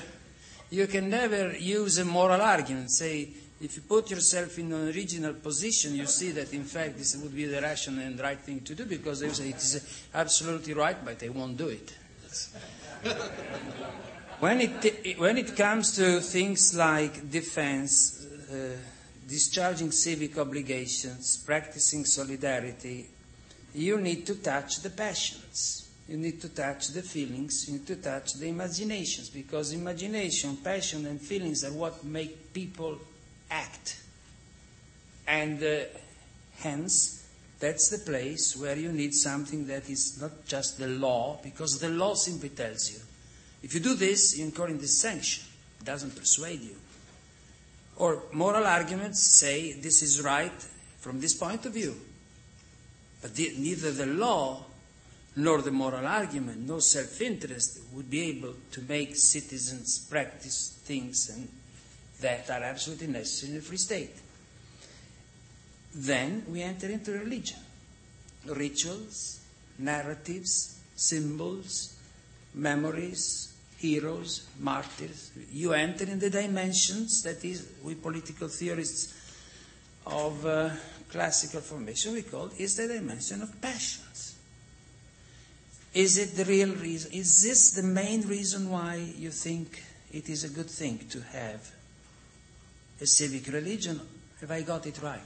you can never use a moral argument. Say, if you put yourself in an original position, you see that in fact this would be the rational and right thing to do because they say it is absolutely right, but they won't do it. (laughs) when, it when it comes to things like defense, uh, discharging civic obligations, practicing solidarity, you need to touch the passions you need to touch the feelings, you need to touch the imaginations, because imagination, passion, and feelings are what make people act. And uh, hence, that's the place where you need something that is not just the law, because the law simply tells you. If you do this, you incur in this sanction. It doesn't persuade you. Or moral arguments say this is right from this point of view. But the, neither the law nor the moral argument, no self interest would be able to make citizens practice things and that are absolutely necessary in a free state. Then we enter into religion. Rituals, narratives, symbols, memories, heroes, martyrs. You enter in the dimensions that is, we political theorists of uh, classical formation, we call is the dimension of passions. Is it the real reason? Is this the main reason why you think it is a good thing to have a civic religion? Have I got it right?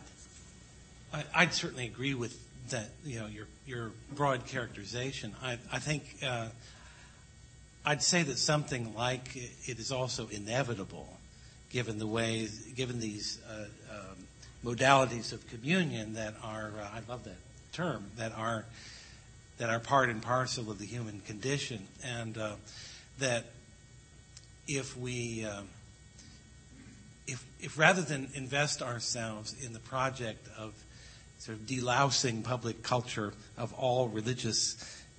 I, would certainly agree with that. You know, your your broad characterization. I, I think uh, I'd say that something like it is also inevitable, given the way, given these uh, um, modalities of communion that are. Uh, I love that term. That are that are part and parcel of the human condition, and uh, that if we, uh, if, if rather than invest ourselves in the project of sort of delousing public culture of all religious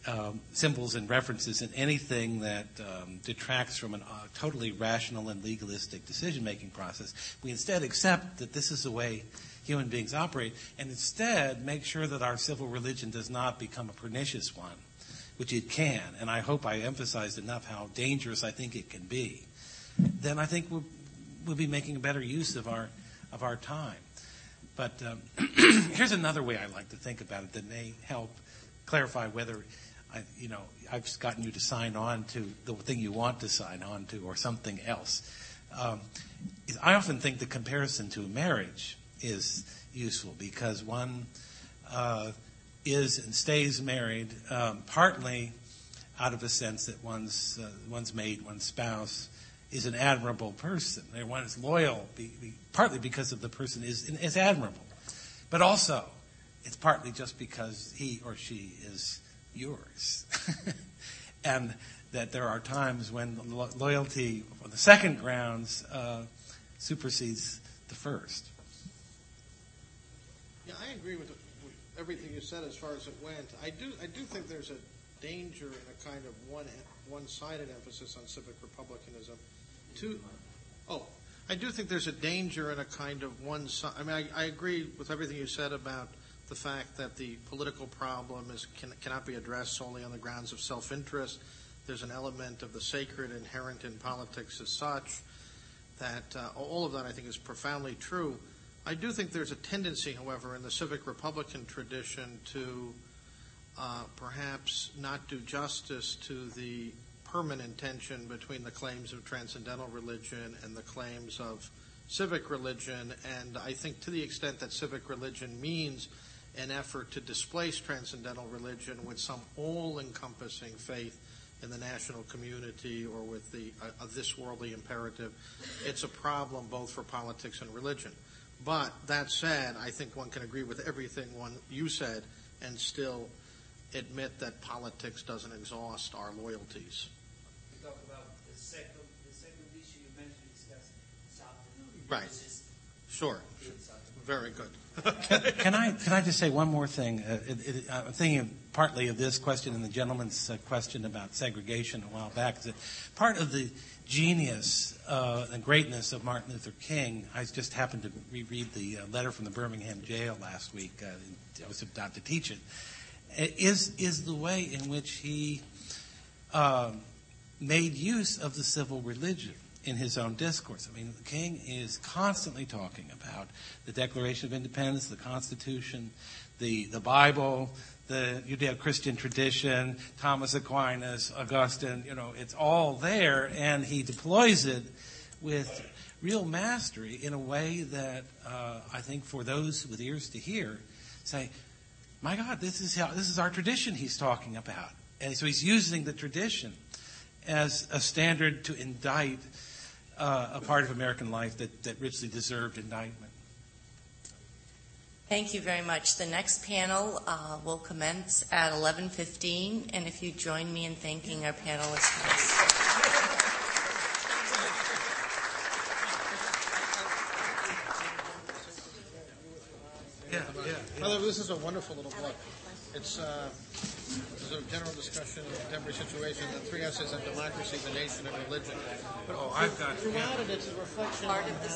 um, symbols and references in anything that um, detracts from a uh, totally rational and legalistic decision making process. We instead accept that this is the way human beings operate, and instead make sure that our civil religion does not become a pernicious one, which it can. And I hope I emphasized enough how dangerous I think it can be. Then I think we'll, we'll be making a better use of our of our time. But um, (clears throat) here's another way I like to think about it that may help clarify whether I, you know, I've gotten you to sign on to the thing you want to sign on to or something else. Um, I often think the comparison to marriage is useful because one uh, is and stays married um, partly out of a sense that one's uh, one's mate, one's spouse, is an admirable person. One is loyal, be, be, partly because of the person is is admirable, but also it's partly just because he or she is yours, (laughs) and that there are times when lo- loyalty on the second grounds uh, supersedes the first. Yeah, I agree with, with everything you said as far as it went. I do, I do think there's a danger in a kind of one one-sided emphasis on civic republicanism. To, oh, I do think there's a danger in a kind of one. I mean, I, I, agree with everything you said about the fact that the political problem is can, cannot be addressed solely on the grounds of self-interest. There's an element of the sacred inherent in politics as such. That uh, all of that, I think, is profoundly true. I do think there's a tendency, however, in the civic republican tradition to uh, perhaps not do justice to the permanent tension between the claims of transcendental religion and the claims of civic religion. And I think to the extent that civic religion means an effort to displace transcendental religion with some all-encompassing faith in the national community or with the uh, this worldly imperative, it's a problem both for politics and religion. But that said, I think one can agree with everything one you said and still admit that politics doesn't exhaust our loyalties. We talk about the second, the second issue you mentioned discussed this afternoon. Right. Is Sure. Very good. Can I can I just say one more thing? Uh, it, it, I'm thinking partly of this question and the gentleman's uh, question about segregation a while back. Is that part of the genius uh, and greatness of Martin Luther King? I just happened to reread the uh, letter from the Birmingham jail last week. Uh, I was about to teach it. Is is the way in which he um, made use of the civil religion in his own discourse. I mean, the King is constantly talking about the Declaration of Independence, the Constitution, the, the Bible, the Judeo-Christian tradition, Thomas Aquinas, Augustine, you know, it's all there, and he deploys it with real mastery in a way that uh, I think for those with ears to hear say, my God, this is how, this is our tradition he's talking about. And so he's using the tradition as a standard to indict uh, a part of American life that, that richly deserved indictment. Thank you very much. The next panel uh, will commence at 11:15, and if you join me in thanking our panelists. please. Yeah, yeah. By the way, this is a wonderful little book. It's uh, this a general discussion of the contemporary situation, the three essays on democracy, the nation, and religion. But Oh, I've got- throughout it, it's a reflection Part on of the how